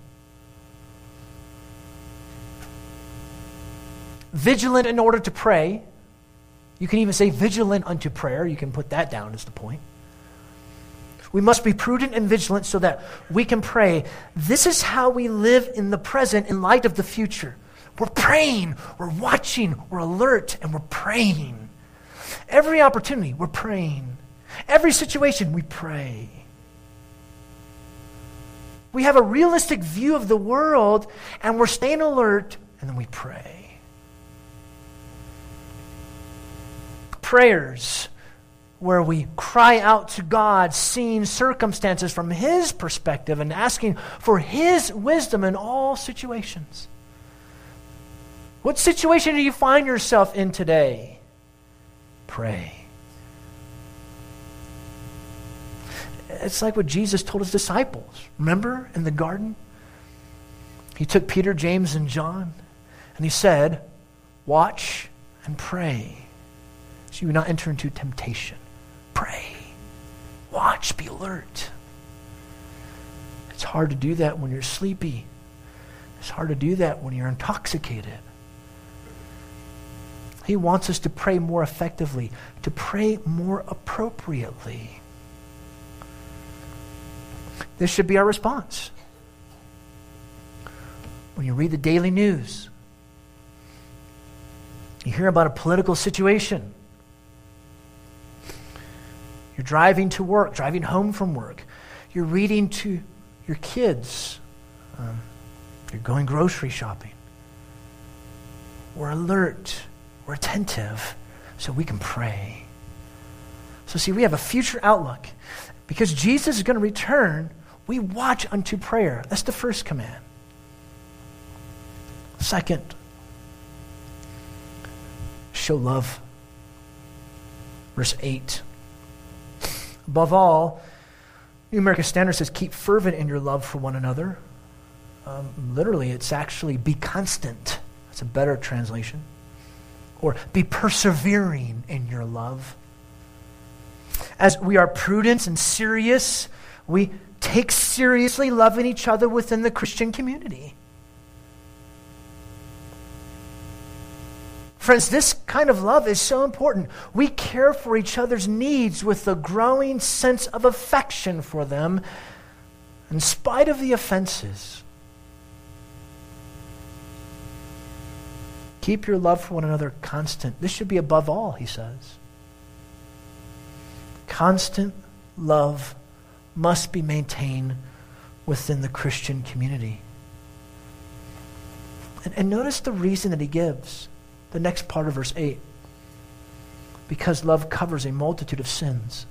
Vigilant in order to pray. You can even say vigilant unto prayer. You can put that down as the point. We must be prudent and vigilant so that we can pray. This is how we live in the present in light of the future. We're praying, we're watching, we're alert, and we're praying. Every opportunity, we're praying. Every situation, we pray. We have a realistic view of the world, and we're staying alert, and then we pray. Prayers where we cry out to God, seeing circumstances from His perspective and asking for His wisdom in all situations. What situation do you find yourself in today? Pray. It's like what Jesus told his disciples. Remember in the garden? He took Peter, James, and John, and he said, Watch and pray, so you not enter into temptation. Pray. Watch, be alert. It's hard to do that when you're sleepy. It's hard to do that when you're intoxicated. He wants us to pray more effectively, to pray more appropriately. This should be our response. When you read the daily news, you hear about a political situation. You're driving to work, driving home from work. You're reading to your kids. Um, you're going grocery shopping. We're alert. We're attentive so we can pray. So, see, we have a future outlook. Because Jesus is going to return, we watch unto prayer. That's the first command. Second, show love. Verse 8. Above all, New American Standard says, keep fervent in your love for one another. Um, literally, it's actually be constant. That's a better translation. Or be persevering in your love. As we are prudent and serious, we take seriously loving each other within the Christian community. Friends, this kind of love is so important. We care for each other's needs with a growing sense of affection for them, in spite of the offenses. Keep your love for one another constant. This should be above all, he says. Constant love must be maintained within the Christian community. And, and notice the reason that he gives the next part of verse 8 because love covers a multitude of sins.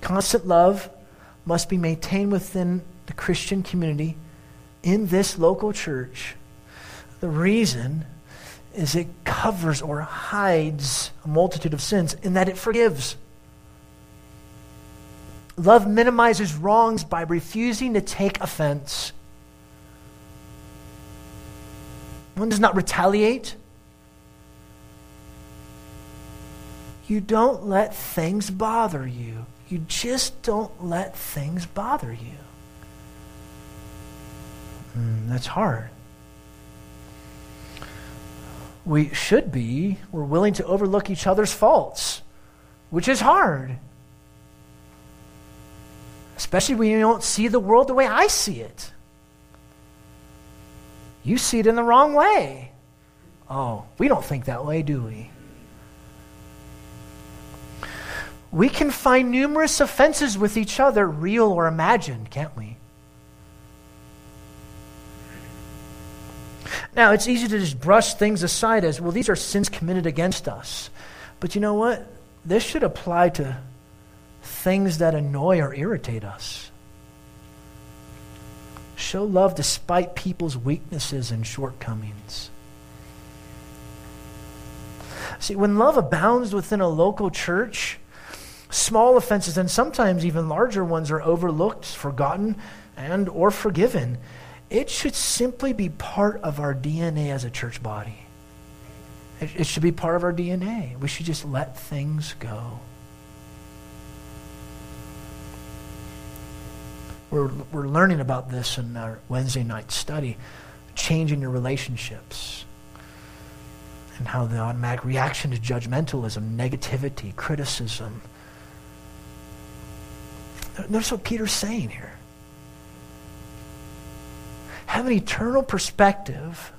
Constant love must be maintained within the Christian community in this local church. The reason is it covers or hides a multitude of sins in that it forgives. Love minimizes wrongs by refusing to take offense. One does not retaliate. You don't let things bother you. You just don't let things bother you. Mm, that's hard. We should be, we're willing to overlook each other's faults, which is hard. Especially when you don't see the world the way I see it. You see it in the wrong way. Oh, we don't think that way, do we? We can find numerous offenses with each other, real or imagined, can't we? Now, it's easy to just brush things aside as, well, these are sins committed against us. But you know what? This should apply to things that annoy or irritate us. Show love despite people's weaknesses and shortcomings. See, when love abounds within a local church, small offenses and sometimes even larger ones are overlooked, forgotten, and or forgiven. It should simply be part of our DNA as a church body. It, it should be part of our DNA. We should just let things go. We're, we're learning about this in our Wednesday night study, changing your relationships and how the automatic reaction to judgmentalism, negativity, criticism. Notice what Peter's saying here. Have an eternal perspective.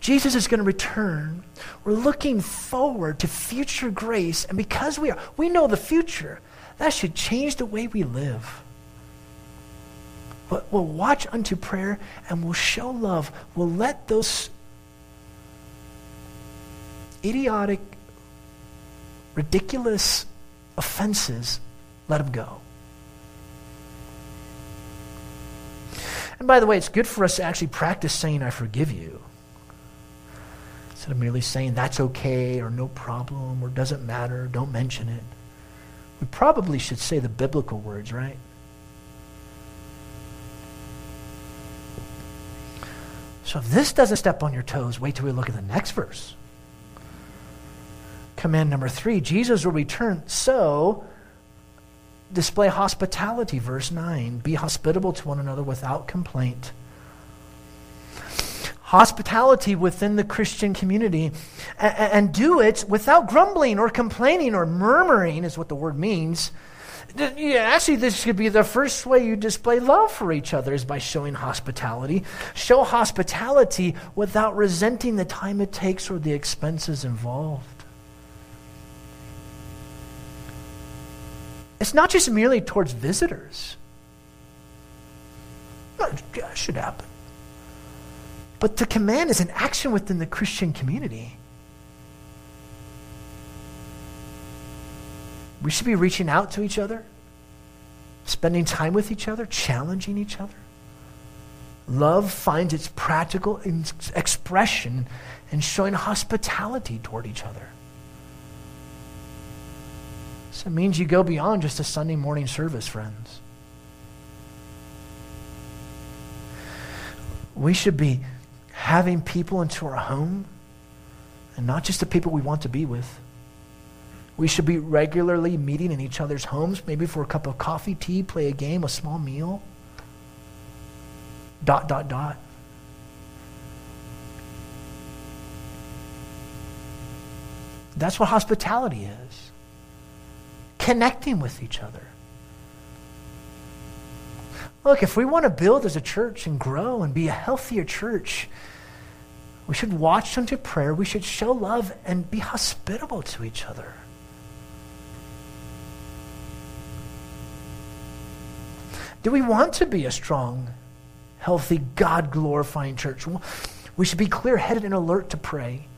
Jesus is going to return. We're looking forward to future grace, and because we are, we know the future. That should change the way we live. But we'll watch unto prayer and we'll show love. We'll let those idiotic, ridiculous offenses, let them go. And by the way, it's good for us to actually practice saying, I forgive you. Instead of merely saying, that's okay, or no problem, or doesn't matter, don't mention it. We probably should say the biblical words, right? So if this doesn't step on your toes, wait till we look at the next verse. Command number three Jesus will return. So, display hospitality, verse 9. Be hospitable to one another without complaint. Hospitality within the Christian community, and, and do it without grumbling or complaining or murmuring, is what the word means. Actually, this could be the first way you display love for each other is by showing hospitality. Show hospitality without resenting the time it takes or the expenses involved. It's not just merely towards visitors. It should happen. But the command is an action within the Christian community. We should be reaching out to each other, spending time with each other, challenging each other. Love finds its practical ex- expression in showing hospitality toward each other. So it means you go beyond just a Sunday morning service, friends. We should be having people into our home, and not just the people we want to be with. We should be regularly meeting in each other's homes, maybe for a cup of coffee, tea, play a game, a small meal. Dot, dot, dot. That's what hospitality is connecting with each other. Look, if we want to build as a church and grow and be a healthier church, we should watch unto prayer. We should show love and be hospitable to each other. Do we want to be a strong, healthy, God glorifying church? We should be clear headed and alert to pray.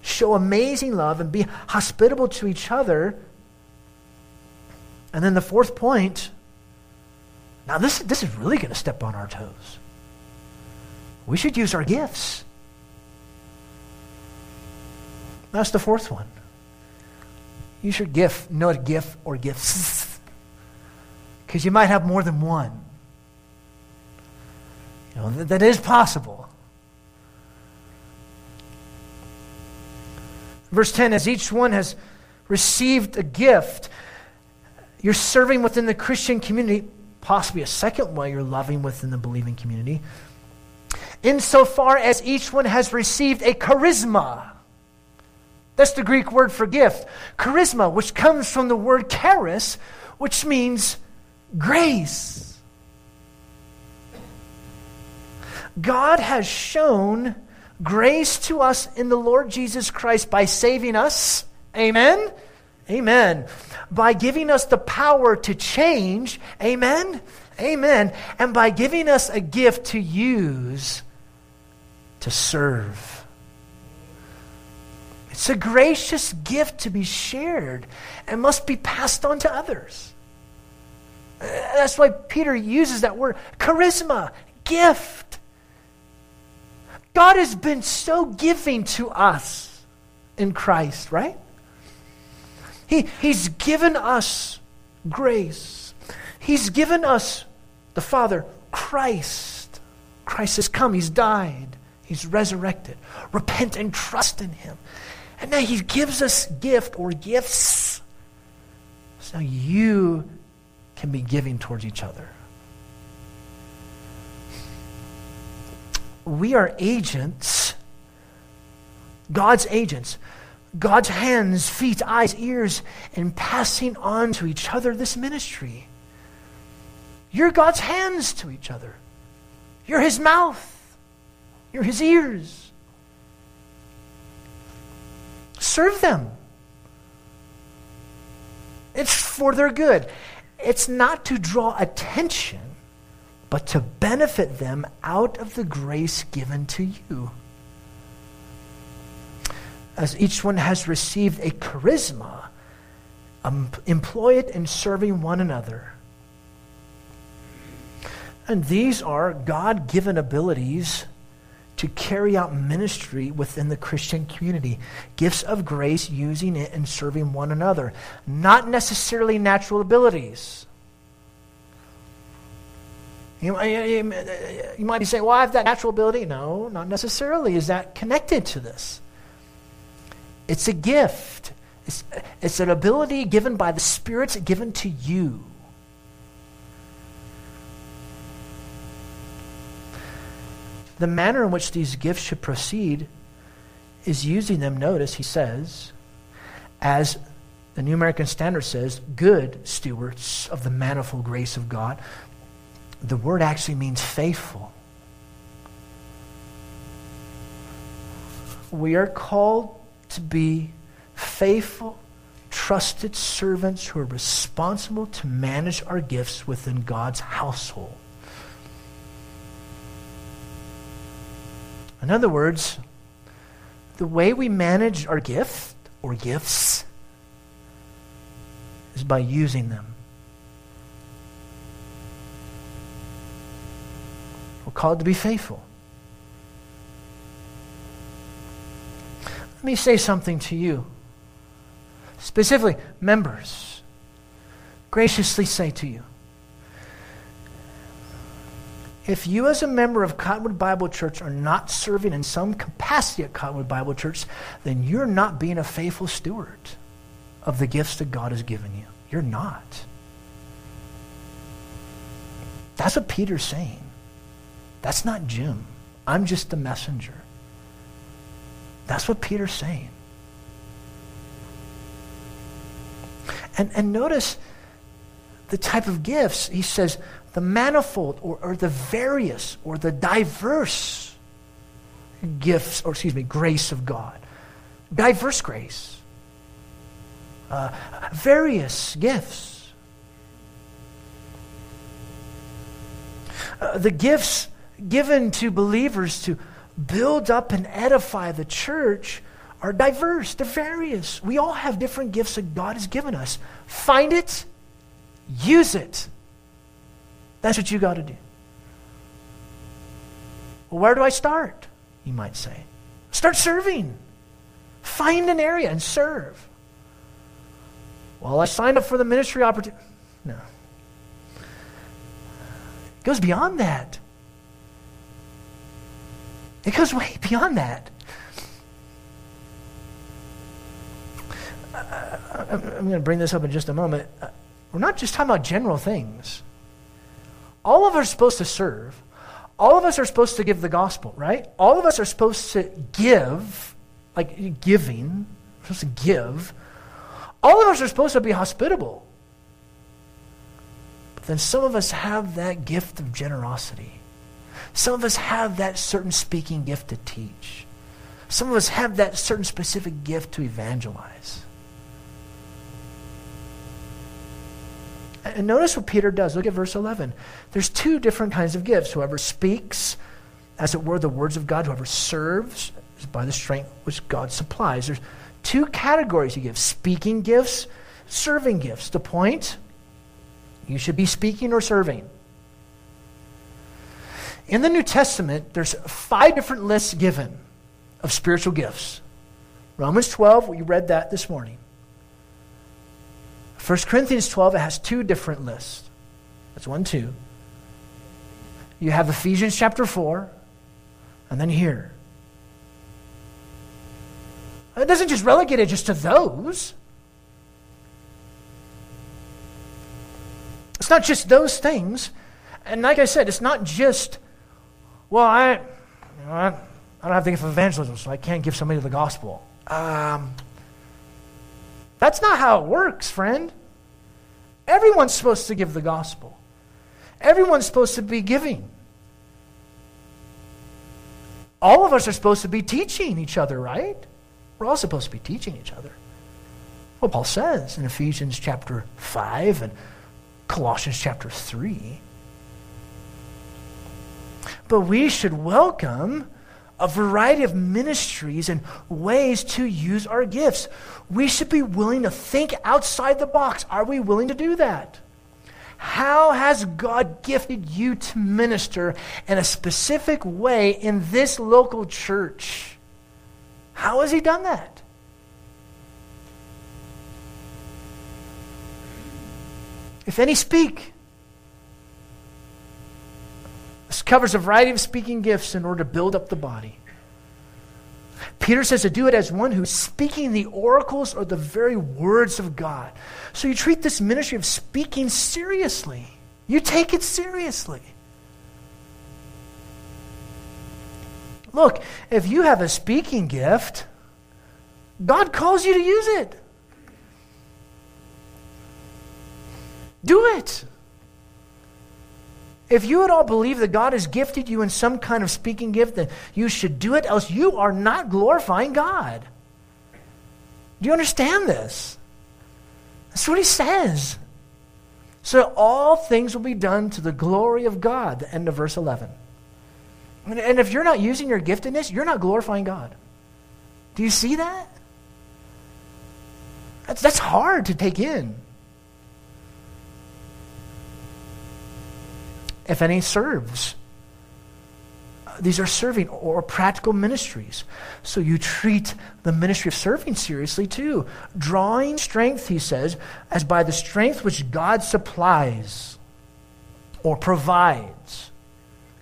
Show amazing love and be hospitable to each other. And then the fourth point now, this, this is really going to step on our toes. We should use our gifts. That's the fourth one. Use your gift, not gift or gifts. Because you might have more than one. You know, that, that is possible. Verse 10 As each one has received a gift, you're serving within the Christian community. possibly a second way you're loving within the believing community. Insofar as each one has received a charisma. That's the Greek word for gift. Charisma, which comes from the word charis, which means grace. God has shown grace to us in the Lord Jesus Christ by saving us. Amen? Amen. By giving us the power to change. Amen? Amen. And by giving us a gift to use to serve. It's a gracious gift to be shared and must be passed on to others. That's why Peter uses that word charisma, gift. God has been so giving to us in Christ, right? He, he's given us grace. He's given us the Father, Christ. Christ has come, He's died, He's resurrected. Repent and trust in Him. And now He gives us gift or gifts so you can be giving towards each other. We are agents, God's agents, God's hands, feet, eyes, ears, and passing on to each other this ministry. You're God's hands to each other. You're His mouth. You're His ears. Serve them. It's for their good. It's not to draw attention, but to benefit them out of the grace given to you. As each one has received a charisma, um, employ it in serving one another. And these are God given abilities to carry out ministry within the Christian community. Gifts of grace, using it and serving one another. Not necessarily natural abilities. You, you, might be saying, well, I have that natural ability. No, not necessarily. Is that connected to this? It's a gift. It's, it's an ability given by the Spirit given to you. The manner in which these gifts should proceed is using them, notice, he says, as the New American Standard says, good stewards of the manifold grace of God. The word actually means faithful. We are called to be faithful, trusted servants who are responsible to manage our gifts within God's household. In other words, the way we manage our gift or gifts is by using them. We're called to be faithful. Let me say something to you. Specifically, members, graciously say to you if you, as a member of Cottonwood Bible Church, are not serving in some capacity at Cottonwood Bible Church, then you're not being a faithful steward of the gifts that God has given you. You're not. That's what Peter's saying. That's not Jim. I'm just the messenger. That's what Peter's saying. And, and notice the type of gifts. He says the manifold or, or the various or the diverse gifts, or excuse me, grace of God. Diverse grace. Uh, various gifts. Uh, the gifts given to believers to build up and edify the church are diverse, they're various. We all have different gifts that God has given us. Find it, use it. That's what you got to do. Well, where do I start? You might say. Start serving. Find an area and serve. Well, I signed up for the ministry opportunity. No. It goes beyond that. It goes way beyond that. I'm going to bring this up in just a moment. Uh, We're not just talking about general things. All of us are supposed to serve. All of us are supposed to give the gospel, right? All of us are supposed to give, like giving, supposed to give. All of us are supposed to be hospitable. But then some of us have that gift of generosity. Some of us have that certain speaking gift to teach. Some of us have that certain specific gift to evangelize. And notice what Peter does. Look at verse 11. There's two different kinds of gifts. Whoever speaks, as it were, the words of God, whoever serves is by the strength which God supplies. There's two categories he gives speaking gifts, serving gifts. The point you should be speaking or serving. In the New Testament, there's five different lists given of spiritual gifts. Romans 12, we read that this morning. 1 Corinthians 12, it has two different lists. That's one, two. You have Ephesians chapter 4, and then here. It doesn't just relegate it just to those. It's not just those things. And like I said, it's not just, well, I, you know, I, don't have gift of evangelism, so I can't give somebody the gospel. Um, that's not how it works, friend. Everyone's supposed to give the gospel. Everyone's supposed to be giving. All of us are supposed to be teaching each other, right? We're all supposed to be teaching each other. What Paul says in Ephesians chapter 5 and Colossians chapter 3. But we should welcome a variety of ministries and ways to use our gifts. We should be willing to think outside the box. Are we willing to do that? How has God gifted you to minister in a specific way in this local church? How has He done that? If any speak, this covers a variety of speaking gifts in order to build up the body. Peter says to do it as one who's speaking the oracles or the very words of God. So you treat this ministry of speaking seriously. You take it seriously. Look, if you have a speaking gift, God calls you to use it. Do it. If you at all believe that God has gifted you in some kind of speaking gift, then you should do it, else you are not glorifying God. Do you understand this? That's what he says. So all things will be done to the glory of God, the end of verse 11. And- if you're not using your giftedness, you're not glorifying God. Do you see that? That's, that's hard to take in. If any serves. These are serving or practical ministries. So you treat the ministry of serving seriously too. Drawing strength, he says, as by the strength which God supplies or provides.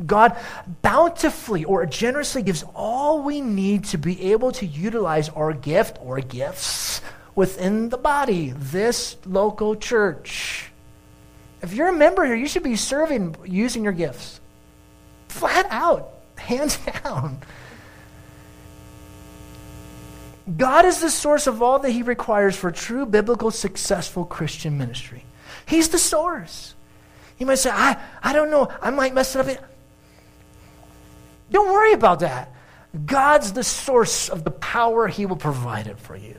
God bountifully or generously gives all we need to be able to utilize our gift or gifts within the body, this local church. If you're a member here, you should be serving using your gifts. Flat out, hands down. God is the source of all that He requires for true biblical, successful Christian ministry. He's the source. You might say, I, I don't know, I might mess it up. Don't worry about that. God's the source of the power, He will provide it for you.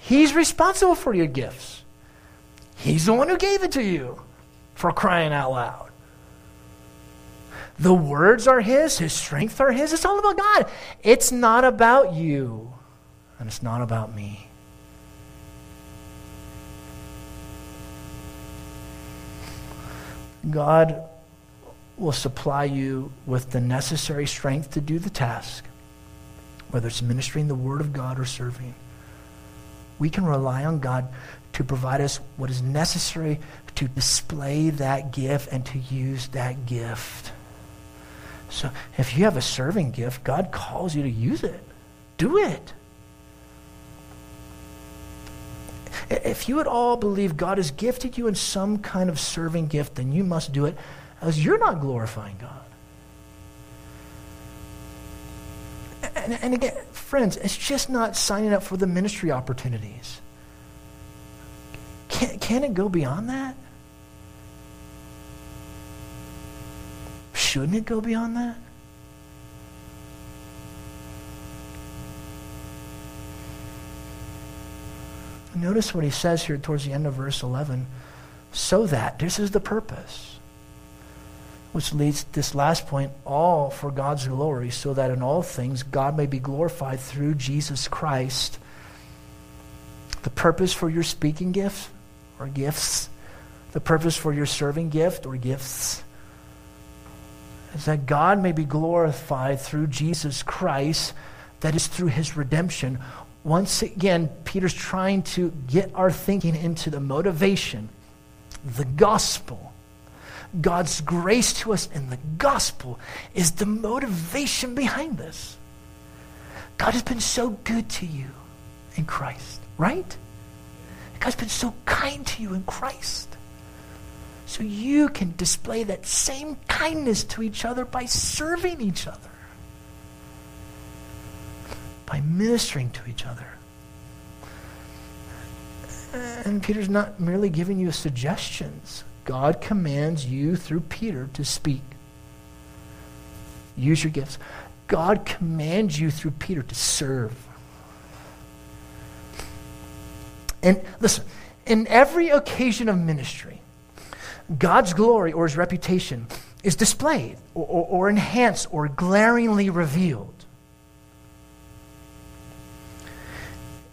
He's responsible for your gifts. He's the one who gave it to you for crying out loud. The words are His, His strength are His. It's all about God. It's not about you, and it's not about me. God will supply you with the necessary strength to do the task, whether it's ministering the Word of God or serving. We can rely on God to provide us what is necessary to display that gift and to use that gift. So if you have a serving gift, God calls you to use it. Do it. If you at all believe God has gifted you in some kind of serving gift, then you must do it as you're not glorifying God. And, and again, friends, it's just not signing up for the ministry opportunities. Can, can it go beyond that? Shouldn't it go beyond that? Notice what he says here towards the end of verse 11. So that, this is the purpose. Which leads to this last point all for God's glory, so that in all things God may be glorified through Jesus Christ. The purpose for your speaking gift or gifts, the purpose for your serving gift or gifts, is that God may be glorified through Jesus Christ, that is through his redemption. Once again, Peter's trying to get our thinking into the motivation, the gospel. God's grace to us in the gospel is the motivation behind this. God has been so good to you in Christ, right? God's been so kind to you in Christ. So you can display that same kindness to each other by serving each other, by ministering to each other. And Peter's not merely giving you suggestions. God commands you through Peter to speak. Use your gifts. God commands you through Peter to serve. And listen, in every occasion of ministry, God's glory or his reputation is displayed or, or, or enhanced or glaringly revealed.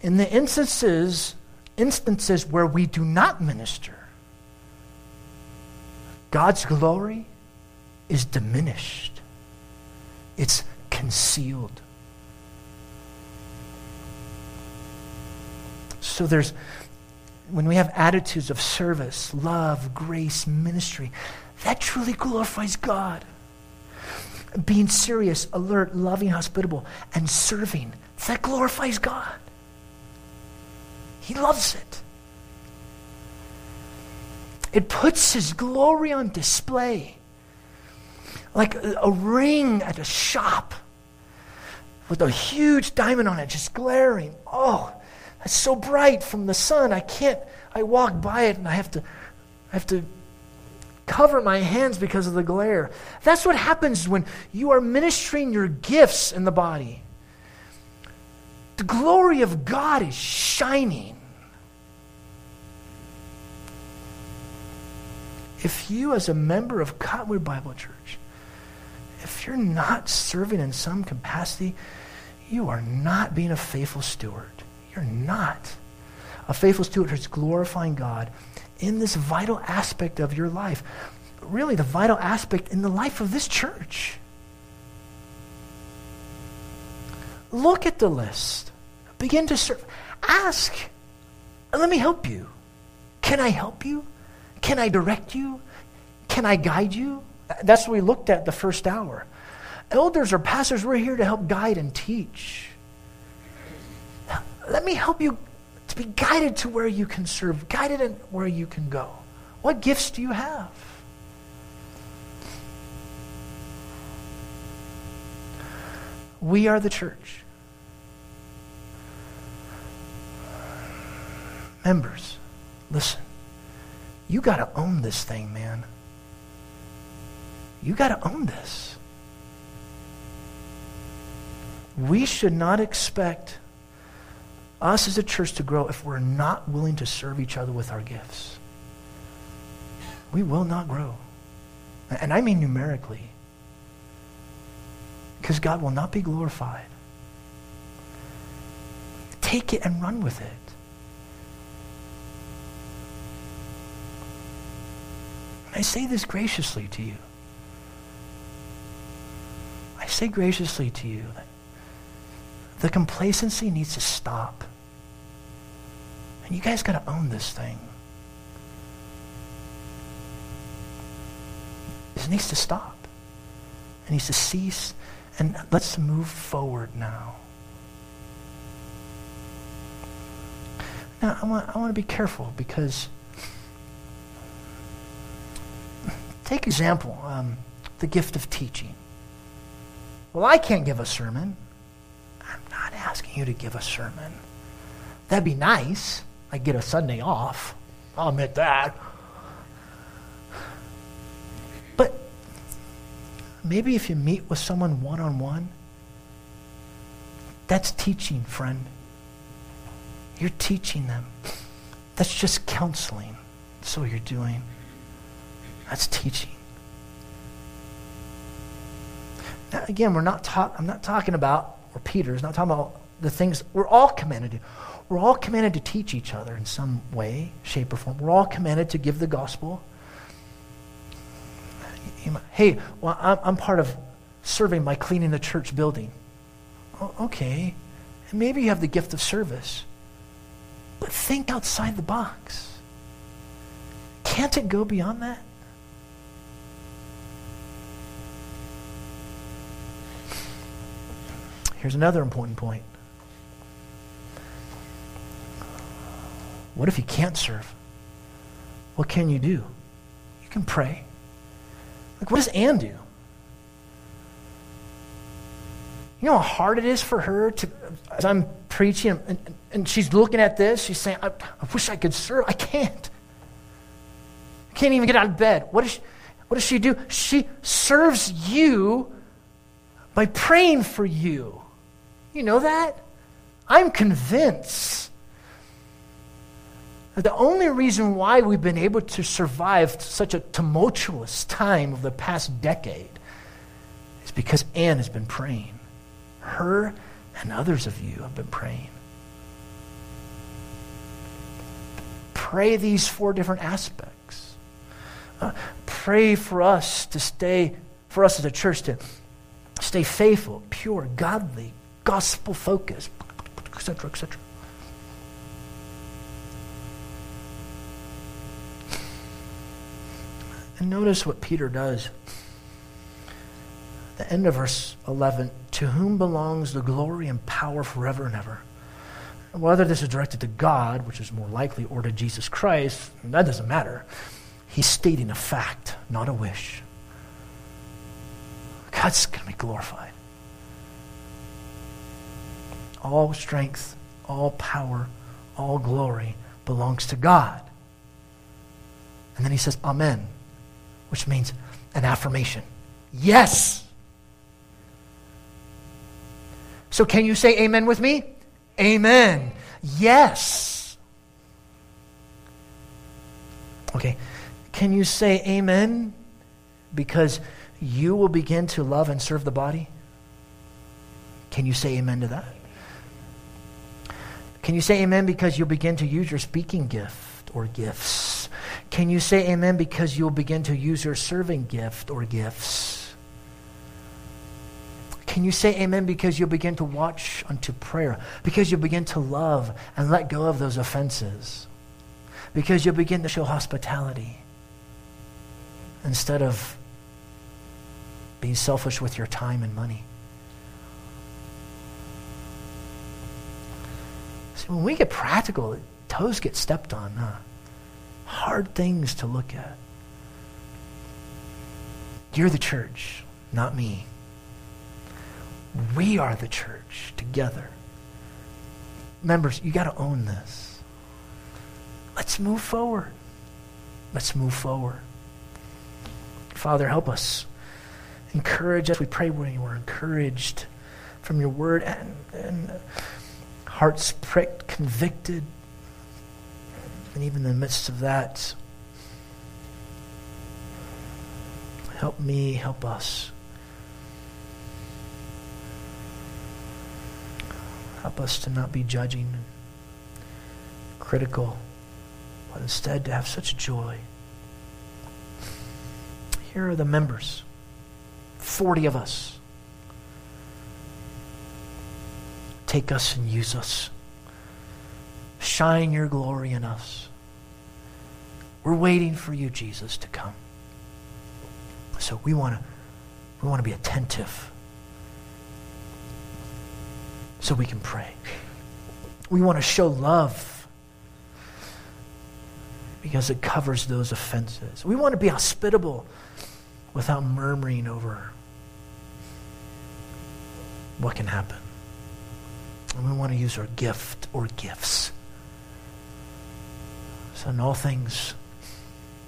In the instances, instances where we do not minister, God's glory is diminished. It's concealed. So there's when we have attitudes of service, love, grace, ministry, that truly glorifies God. Being serious, alert, loving, hospitable, and serving, that glorifies God. He loves it. It puts His glory on display. Like a, ring at a shop with a huge diamond on it just glaring. Oh, it's so bright from the sun. I can't, I walk by it and I have to, I have to cover my hands because of the glare. That's what happens when you are ministering your gifts in the body. The glory of God is shining. If you, as a member of Cottonwood Bible Church, if you're not serving in some capacity, you are not being a faithful steward. You're not. A faithful steward who's glorifying God in this vital aspect of your life. Really, the vital aspect in the life of this church. Look at the list. Begin to serve. Ask. Let me help you. Can I help you? Can I direct you? Can I guide you? That's what we looked at the first hour. Elders or pastors, we're here to help guide and teach. Let me help you to be guided to where you can serve, guided in where you can go. What gifts do you have? We are the church. Members, listen. You got to own this thing, man. You got to own this. We should not expect us as a church to grow if we're not willing to serve each other with our gifts. We will not grow. And I mean numerically. Because God will not be glorified. Take it and run with it. I say this graciously to you. I say graciously to you that the complacency needs to stop. You guys got to own this thing. This needs to stop. It needs to cease. And let's move forward now. Now, I want, I want to be careful because, take example, um, the gift of teaching. Well, I can't give a sermon. I'm not asking you to give a sermon. That'd be nice. I get a Sunday off. I'll admit that. But maybe if you meet with someone one on one, that's teaching, friend. You're teaching them. That's just counseling. That's what you're doing. That's teaching. Now, again, we're not I'm not talking about, or Peter's not talking about the things we're all commanded to. We're all commanded to teach each other in some way, shape, or form. We're all commanded to give the gospel. Hey, well, I'm, I'm part of serving by cleaning the church building. Okay. And maybe you have the gift of service. But think outside the box. Can't it go beyond that? Here's another important point. What if you can't serve? What can you do? You can pray. Like, what does Anne do? You know how hard it is for her to, as I'm preaching, and, and, she's looking at this, she's saying, I, I wish I could serve. I can't. I can't even get out of bed. What, is she, what does she do? She serves you by praying for you. You know that? I'm convinced the only reason why we've been able to survive such a tumultuous time of the past decade is because Anne has been praying. Her and others of you have been praying. Pray these four different aspects. Uh, pray for us to stay, for us as a church to stay faithful, pure, godly, gospel focused, etc., etc. And notice what Peter does. The end of verse 11 To whom belongs the glory and power forever and ever? Whether this is directed to God, which is more likely, or to Jesus Christ, that doesn't matter. He's stating a fact, not a wish. God's going to be glorified. All strength, all power, all glory belongs to God. And then he says, Amen, which means an affirmation. Yes. So can you say amen with me? Amen. Yes. Okay. Can you say amen because you will begin to love and serve the body? Can you say amen to that? Can you say amen because you'll begin to use your speaking gift or gifts? Can you say amen because you'll begin to use your serving gift or gifts? Can you say amen because you'll begin to watch unto prayer? Because you'll begin to love and let go of those offenses? Because you'll begin to show hospitality instead of being selfish with your time and money? See, when we get practical, toes get stepped on. Huh? Hard things to look at. You're the church, not me. We are the church together. Members, you got to own this. Let's move forward. Let's move forward. Father, help us. Encourage us. We pray when we're encouraged from your word and, and hearts pricked, convicted. And even in the midst of that, help me, help us. Help us to not be judging, critical, but instead to have such joy. Here are the members 40 of us. Take us and use us. Shine your glory in us. We're waiting for you, Jesus, to come. So we want to we want to be attentive so we can pray. We want to show love because it covers those offenses. We want to be hospitable without murmuring over what can happen. And we want to use our gift or gifts. In all things,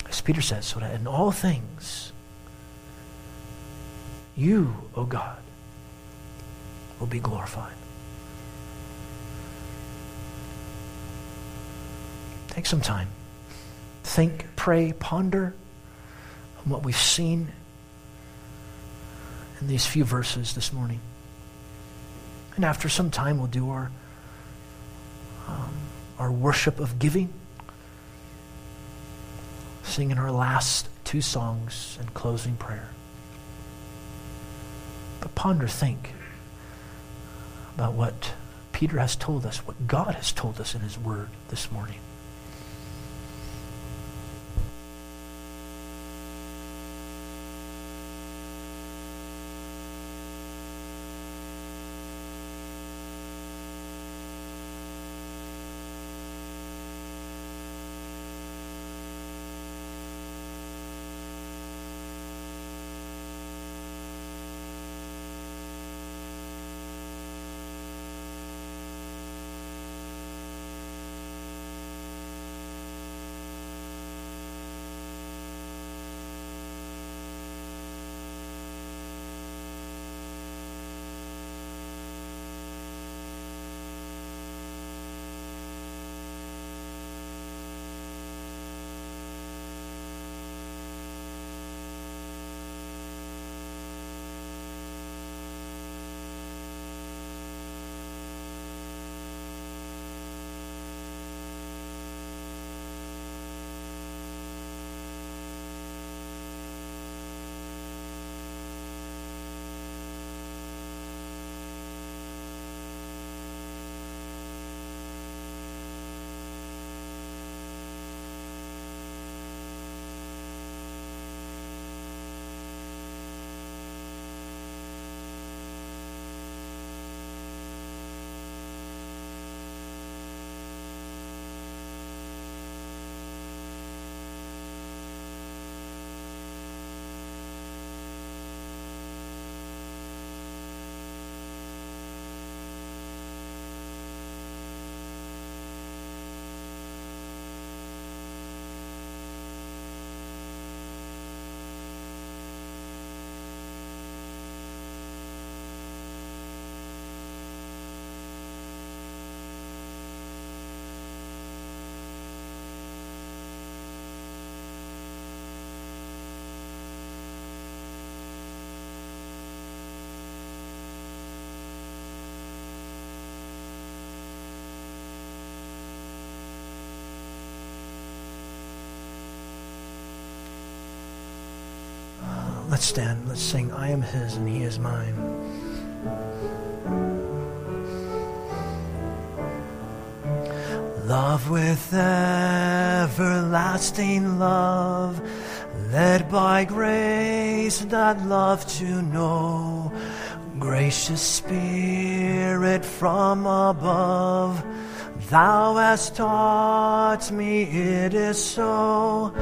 as Peter says, so in all things, you, O God, will be glorified. Take some time. Think, pray, ponder on what we've seen in these few verses this morning. And after some time, we'll do our, um, our worship of giving, singing our last two songs and closing prayer. But ponder, think about what Peter has told us, what God has told us in his word this morning. Let's stand. Let's sing, I am his and he is mine. Love with everlasting love, led by grace that love to know. Gracious Spirit from above, thou hast taught me it is so.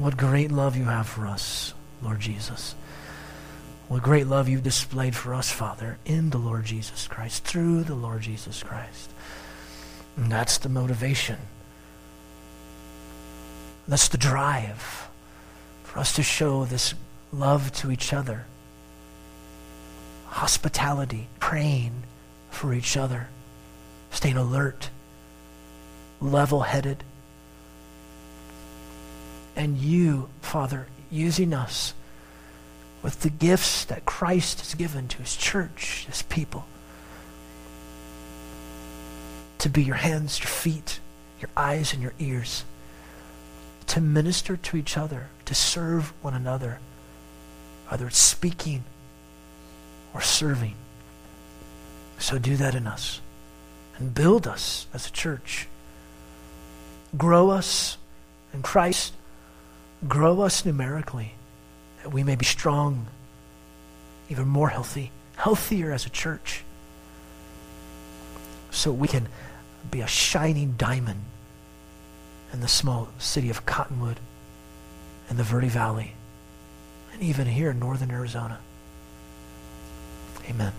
What great love you have for us, Lord Jesus. What great love you've displayed for us, Father, in the Lord Jesus Christ, through the Lord Jesus Christ. And that's the motivation. That's the drive for us to show this love to each other, hospitality, praying for each other, staying alert, level headed. And you, Father, using us with the gifts that Christ has given to his church, his people, to be your hands, your feet, your eyes, and your ears, to minister to each other, to serve one another, whether it's speaking or serving. So do that in us and build us as a church. Grow us in Christ. Grow us numerically that we may be strong, even more healthy, healthier as a church, so we can be a shining diamond in the small city of Cottonwood and the Verde Valley, and even here in northern Arizona. Amen.